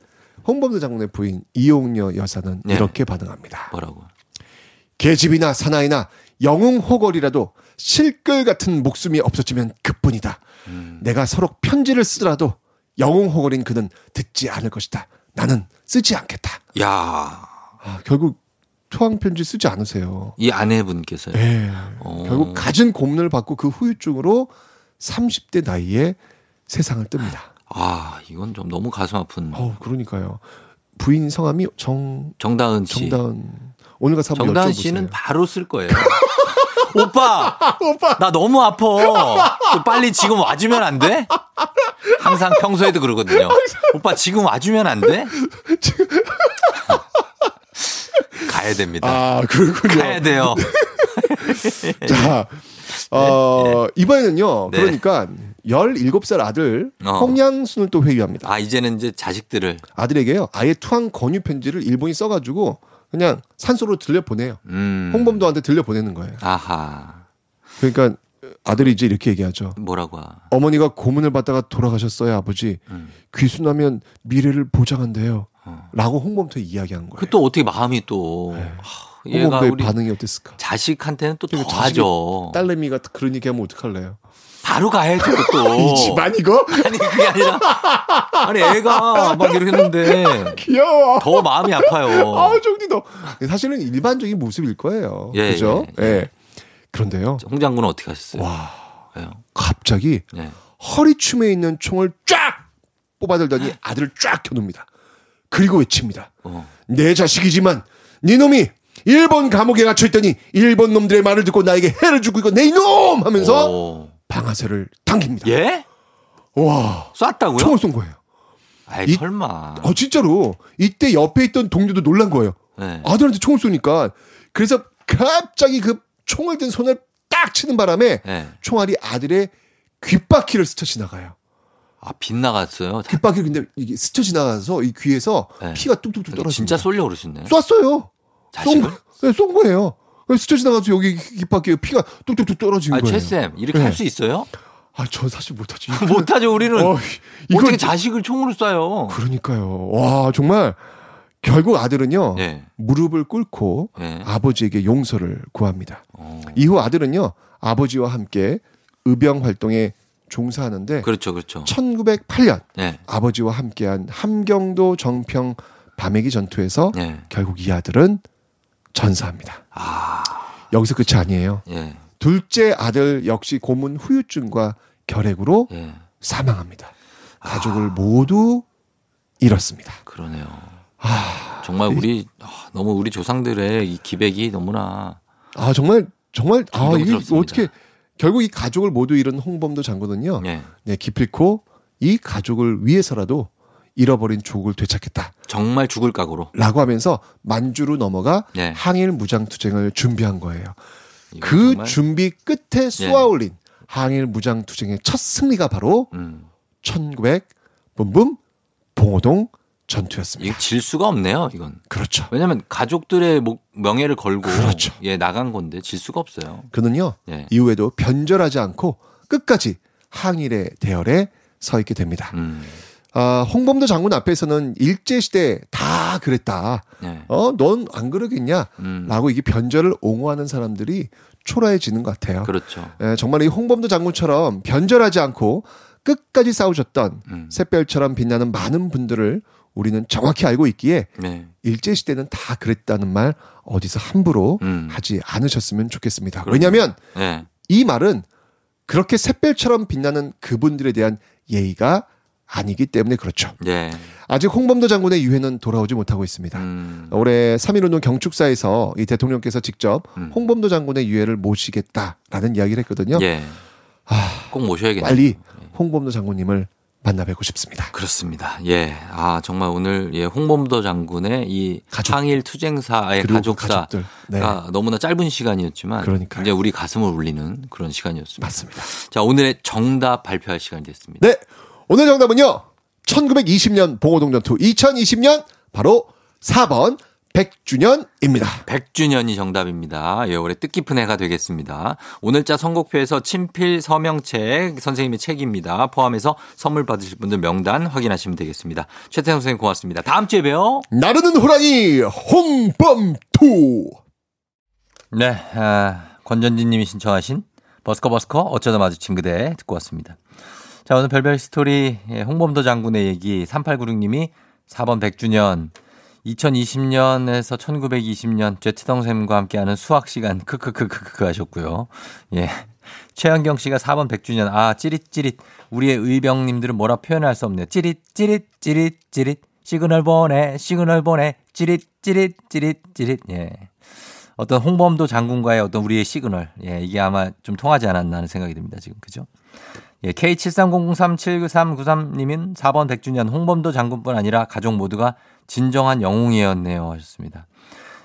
홍범도 장군의 부인 이용녀 여사는 예. 이렇게 반응합니다. 뭐라고? 계집이나 사나이나 영웅 호걸이라도 실끌 같은 목숨이 없어지면 그뿐이다. 음. 내가 서로 편지를 쓰더라도 영웅호걸인 그는 듣지 않을 것이다. 나는 쓰지 않겠다. 야, 아, 결국 투항 편지 쓰지 않으세요. 이 아내분께서요. 예. 어. 결국 갖은 고문을 받고 그 후유증으로 30대 나이에 세상을 뜹니다. 아, 이건 좀 너무 가슴 아픈. 어, 그러니까요. 부인 성함이 정 정다은 씨. 정다은 오늘 가서 한번 정다은 여쭤보세요. 씨는 바로 쓸 거예요. (laughs) (laughs) 오빠, 나 너무 아파. 그 빨리 지금 와주면 안 돼? 항상 평소에도 그러거든요. 오빠 지금 와주면 안 돼? (laughs) 가야 됩니다. 아 그렇군요. 가야 돼요. (laughs) 자, 어, 이번에는요. 네. 그러니까 17살 아들 어. 홍양순을 또 회유합니다. 아 이제는 이제 자식들을 아들에게요. 아예 투항 권유 편지를 일본이 써 가지고 그냥 산소로 들려 보내요. 음. 홍범도한테 들려 보내는 거예요. 아하. 그러니까 아들이 이제 이렇게 얘기하죠. 뭐라고? 하- 어머니가 고문을 받다가 돌아가셨어요, 아버지. 음. 귀순하면 미래를 보장한대요. 어. 라고 홍범도에 이야기한 거예요. 그 또 어떻게 마음이 또 하, 얘가 홍범도의 우리 반응이 어땠을까? 자식한테는 또 더하죠. 딸내미가 그런 얘기 하면 어떡할래요? 바로 가야죠 또. (laughs) 이 집안 이거? (laughs) 아니 그게 아니라 아니 애가 막 이렇게 했는데 (laughs) 귀여워. 더 마음이 아파요. 아, 정디 너. 사실은 일반적인 모습일 거예요. 예, 그죠? 예, 예. 그런데요. 홍 장군은 어떻게 하셨어요? 와, 왜요? 갑자기 네. 허리춤에 있는 총을 쫙 뽑아들더니 아들을 쫙 켜놓습니다. 그리고 외칩니다. 어. 내 자식이지만 네 놈이 일본 감옥에 갇혀 있더니 일본 놈들의 말을 듣고 나에게 해를 주고 있고 내 이놈 하면서 오. 방아쇠를 당깁니다. 예? 와, 쐈다고요? 총을 쏜 거예요. 아이 이- 설마. 어, 진짜로. 이때 옆에 있던 동료도 놀란 거예요. 네. 아들한테 총을 쏘니까. 그래서 갑자기 그 총을 든 손을 딱 치는 바람에 네. 총알이 아들의 귓바퀴를 스쳐 지나가요. 아 빗나갔어요. 귓바퀴 근데 이게 스쳐 지나가서 이 귀에서 네. 피가 뚝뚝뚝 떨어집니다. 진짜 쏠려 그러셨네. 쐈어요. 쏜, 자식을? 거- 네, 쏜 거예요. 스쳐 지나가서 여기 귓바퀴에 피가 뚝뚝뚝 떨어지는 아 거예요. 최쌤 이렇게 네. 할수 있어요? 아, 전 사실 못하지. (laughs) 못하죠 우리는. 어, 이거 어떻게 자식을 총으로 쏴요? 그러니까요. 와, 정말 결국 아들은요. 네. 무릎을 꿇고 네. 아버지에게 용서를 구합니다. 어. 이후 아들은요. 아버지와 함께 의병 활동에 종사하는데 그렇죠, 그렇죠. 1908년 네. 아버지와 함께한 함경도 정평 밤애기 전투에서 네. 결국 이 아들은 전사합니다. 아, 여기서 끝이 아니에요. 예, 둘째 아들 역시 고문 후유증과 결핵으로 예. 사망합니다. 가족을 모두 잃었습니다. 그러네요. 아, 정말 우리 아, 너무 우리 조상들의 이 기백이 너무나 아 정말 정말 아 이게. 어떻게 결국 이 가족을 모두 잃은 홍범도 장군은요. 예. 네, 기필코 이 가족을 위해서라도 잃어버린 조국을 되찾겠다. 정말 죽을 각오로. 라고 하면서 만주로 넘어가 예. 항일 무장 투쟁을 준비한 거예요. 그 정말- 준비 끝에 쏘아올린 항일 무장 투쟁의 첫 승리가 바로 음. 1900 붐붐 봉오동 전투였습니다. 이거 질 수가 없네요, 이건. 그렇죠. 왜냐면 가족들의 목- 명예를 걸고 그렇죠. 예, 나간 건데 질 수가 없어요. 그는요 예. 이후에도 변절하지 않고 끝까지 항일의 대열에 서 있게 됩니다. 음. 아, 홍범도 장군 앞에서는 일제 시대 다 그랬다. 예. 어, 넌 안 그러겠냐? 음. 라고 이게 변절을 옹호하는 사람들이 초라해지는 것 같아요. 그렇죠. 예, 정말 이 홍범도 장군처럼 변절하지 않고 끝까지 싸우셨던 음. 샛별처럼 빛나는 많은 분들을 우리는 정확히 알고 있기에 네. 일제 시대는 다 그랬다는 말 어디서 함부로 음. 하지 않으셨으면 좋겠습니다. 그럼요. 왜냐하면 예. 이 말은 그렇게 샛별처럼 빛나는 그분들에 대한 예의가 아니기 때문에 그렇죠. 예. 아직 홍범도 장군의 유해는 돌아오지 못하고 있습니다. 음. 올해 3.1운동 경축사에서 이 대통령께서 직접 음. 홍범도 장군의 유해를 모시겠다라는 이야기를 했거든요. 예. 아, 꼭 모셔야겠네요. 빨리 홍범도 장군님을 만나 뵙고 싶습니다. 그렇습니다. 예. 아, 정말 오늘 예, 홍범도 장군의 이 가족. 항일 투쟁사의 가족사가. 네. 너무나 짧은 시간이었지만 그러니까요. 이제 우리 가슴을 울리는 그런 시간이었습니다. 맞습니다. 자, 오늘의 정답 발표할 시간이 됐습니다. 네. 오늘 정답은요. 1920년 봉오동 전투 2020년 바로 4번 100주년입니다. 100주년이 정답입니다. 예, 올해 뜻깊은 해가 되겠습니다. 오늘자 선곡표에서 친필 서명책 선생님의 책입니다. 포함해서 선물 받으실 분들 명단 확인하시면 되겠습니다. 최태성 선생님 고맙습니다. 다음 주에 봬요. 나르는 호랑이 홍범도. 네, 아, 권전진 님이 신청하신 버스커 버스커 어쩌다 마주친 그대 듣고 왔습니다. 자, 오늘 별별 스토리 예, 홍범도 장군의 얘기 3896님이 4번 100주년 2020년에서 1920년 제트동 쌤과 함께하는 수학 시간 크크크크크 하셨고요. 예. 최현경 씨가 4번 100주년 아 찌릿찌릿 우리의 의병님들은 뭐라 표현할 수 없네요. 찌릿찌릿 찌릿찌릿 시그널 보내 시그널 보내 찌릿찌릿 찌릿찌릿 예. 어떤 홍범도 장군과의 어떤 우리의 시그널. 예, 이게 아마 좀 통하지 않았나 하는 생각이 듭니다, 지금. 그죠? 예, K7300379393님은 4번 100주년 홍범도 장군뿐 아니라 가족 모두가 진정한 영웅이었네요. 하셨습니다.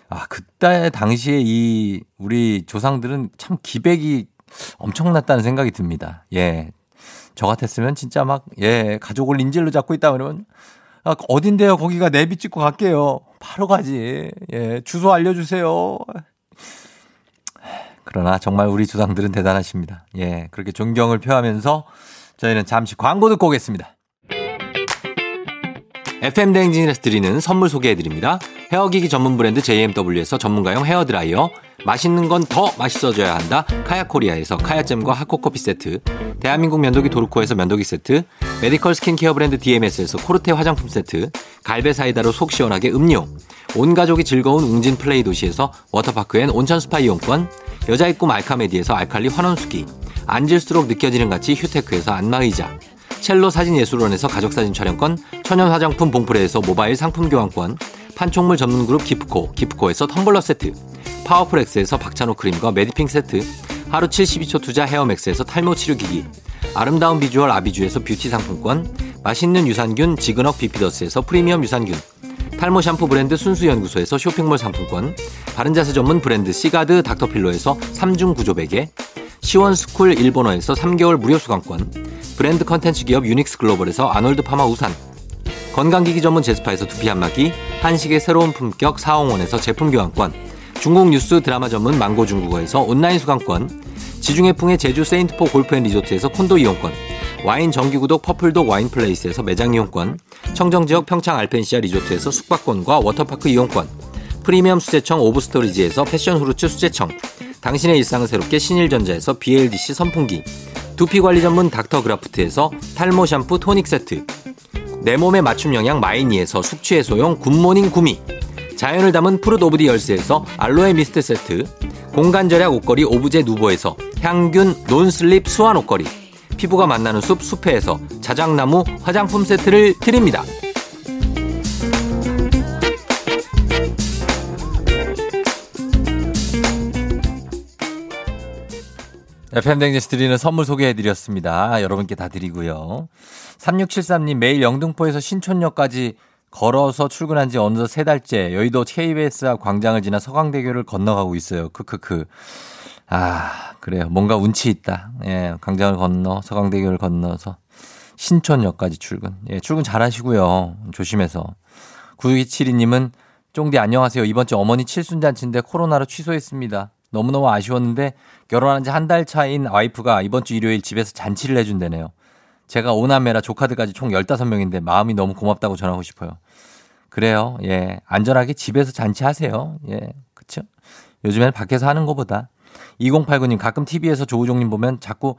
아, 그때 당시에 이 우리 조상들은 참 기백이 엄청났다는 생각이 듭니다. 예. 저 같았으면 진짜 막, 예, 가족을 인질로 잡고 있다 그러면 아, 어딘데요? 거기가 내비 찍고 갈게요. 바로 가지. 예, 주소 알려주세요. 그러나 정말 우리 조상들은 대단하십니다. 예, 그렇게 존경을 표하면서 저희는 잠시 광고 듣고 오겠습니다. FM 대행진에서 드리는 선물 소개해 드립니다. 헤어기기 전문 브랜드 JMW에서 전문가용 헤어드라이어, 맛있는 건 더 맛있어져야 한다. 카야코리아에서 카야잼과 하코커피 세트, 대한민국 면도기 도르코에서 면도기 세트, 메디컬 스킨케어 브랜드 DMS에서 코르테 화장품 세트, 갈베 사이다로 속 시원하게 음료, 온 가족이 즐거운 웅진 플레이 도시에서 워터파크 and 온천 스파 이용권, 여자의 꿈 알카메디에서 알칼리 환원수기, 앉을수록 느껴지는 가치 휴테크에서 안마의자, 첼로 사진예술원에서 가족사진 촬영권, 천연 화장품 봉프레에서 모바일 상품 교환권, 판촉물 전문 그룹 기프코, 기프코에서 텀블러 세트, 파워풀엑스에서 박찬호 크림과 메디핑 세트, 하루 72초 투자 헤어맥스에서 탈모 치료 기기, 아름다운 비주얼 아비주에서 뷰티 상품권, 맛있는 유산균 지그넉 비피더스에서 프리미엄 유산균, 탈모 샴푸 브랜드 순수연구소에서 쇼핑몰 상품권, 바른자세 전문 브랜드 시가드 닥터필로에서 3중 구조 베개, 시원스쿨 일본어에서 3개월 무료 수강권, 브랜드 컨텐츠 기업 유닉스 글로벌에서 아놀드 파마 우산, 건강기기 전문 제스파에서 두피 안마기, 한식의 새로운 품격 사옹원에서 제품 교환권, 중국 뉴스 드라마 전문 망고 중국어에서 온라인 수강권, 지중해풍의 제주 세인트포 골프앤리조트에서 콘도 이용권, 와인 정기구독 퍼플독 와인플레이스에서 매장 이용권, 청정지역 평창 알펜시아 리조트에서 숙박권과 워터파크 이용권, 프리미엄 수제청 오브스토리지에서 패션 후르츠 수제청, 당신의 일상을 새롭게 신일전자에서 BLDC 선풍기, 두피관리 전문 닥터그라프트에서 탈모 샴푸 토닉 세트, 내 몸에 맞춤 영양 마이니에서 숙취해소용 굿모닝 구미, 자연을 담은 푸르 오브디 열쇠에서 알로에 미스트 세트, 공간 절약 옷걸이 오브제 누보에서 향균 논슬립 수환 옷걸이, 피부가 만나는 숲 숲회에서 자작나무 화장품 세트를 드립니다. 댕제스 드리는 선물 소개해드렸습니다. 여러분께 다 드리고요. 3673님 매일 영등포에서 신촌역까지 걸어서 출근한 지 어느덧 세 달째 여의도 KBS 앞 광장을 지나 서강대교를 건너가고 있어요. 크크크. 아, 그래요. 뭔가 운치 있다. 예, 광장을 건너 서강대교를 건너서 신촌역까지 출근. 예, 출근 잘 하시고요. 조심해서. 9272님은 쫑디 안녕하세요. 이번 주 어머니 칠순잔치인데 코로나로 취소했습니다. 너무너무 아쉬웠는데 결혼한 지 한 달 차인 와이프가 이번 주 일요일 집에서 잔치를 해준다네요. 제가 오남매라 조카들까지 총 15명인데 마음이 너무 고맙다고 전하고 싶어요. 그래요. 예. 안전하게 집에서 잔치하세요. 예. 그쵸? 요즘에는 밖에서 하는 것보다. 2089님 가끔 TV에서 조우종님 보면 자꾸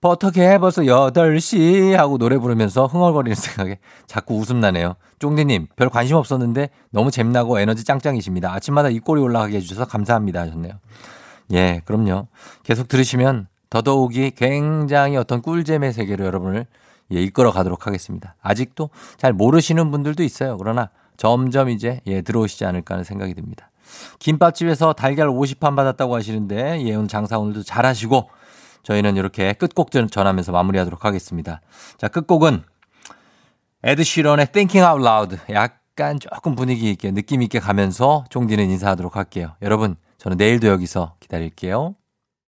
뭐 어떻게 해 벌써 8시 하고 노래 부르면서 흥얼거리는 (laughs) 생각에 자꾸 웃음 나네요. 쫑디님 별 관심 없었는데 너무 재미나고 에너지 짱짱이십니다. 아침마다 입꼬리 올라가게 해주셔서 감사합니다 하셨네요. 예, 그럼요. 계속 들으시면 더더욱이 굉장히 어떤 꿀잼의 세계로 여러분을 예, 이끌어 가도록 하겠습니다. 아직도 잘 모르시는 분들도 있어요. 그러나 점점 이제 예, 들어오시지 않을까 하는 생각이 듭니다. 김밥집에서 달걀 50판 받았다고 하시는데 예, 오늘 장사 오늘도 잘 하시고 저희는 이렇게 끝곡 전하면서 마무리하도록 하겠습니다. 자, 끝곡은 에드 시런의 Thinking Out Loud. 약간 조금 분위기 있게 느낌 있게 가면서 종디는 인사하도록 할게요. 여러분, 저는 내일도 여기서 기다릴게요.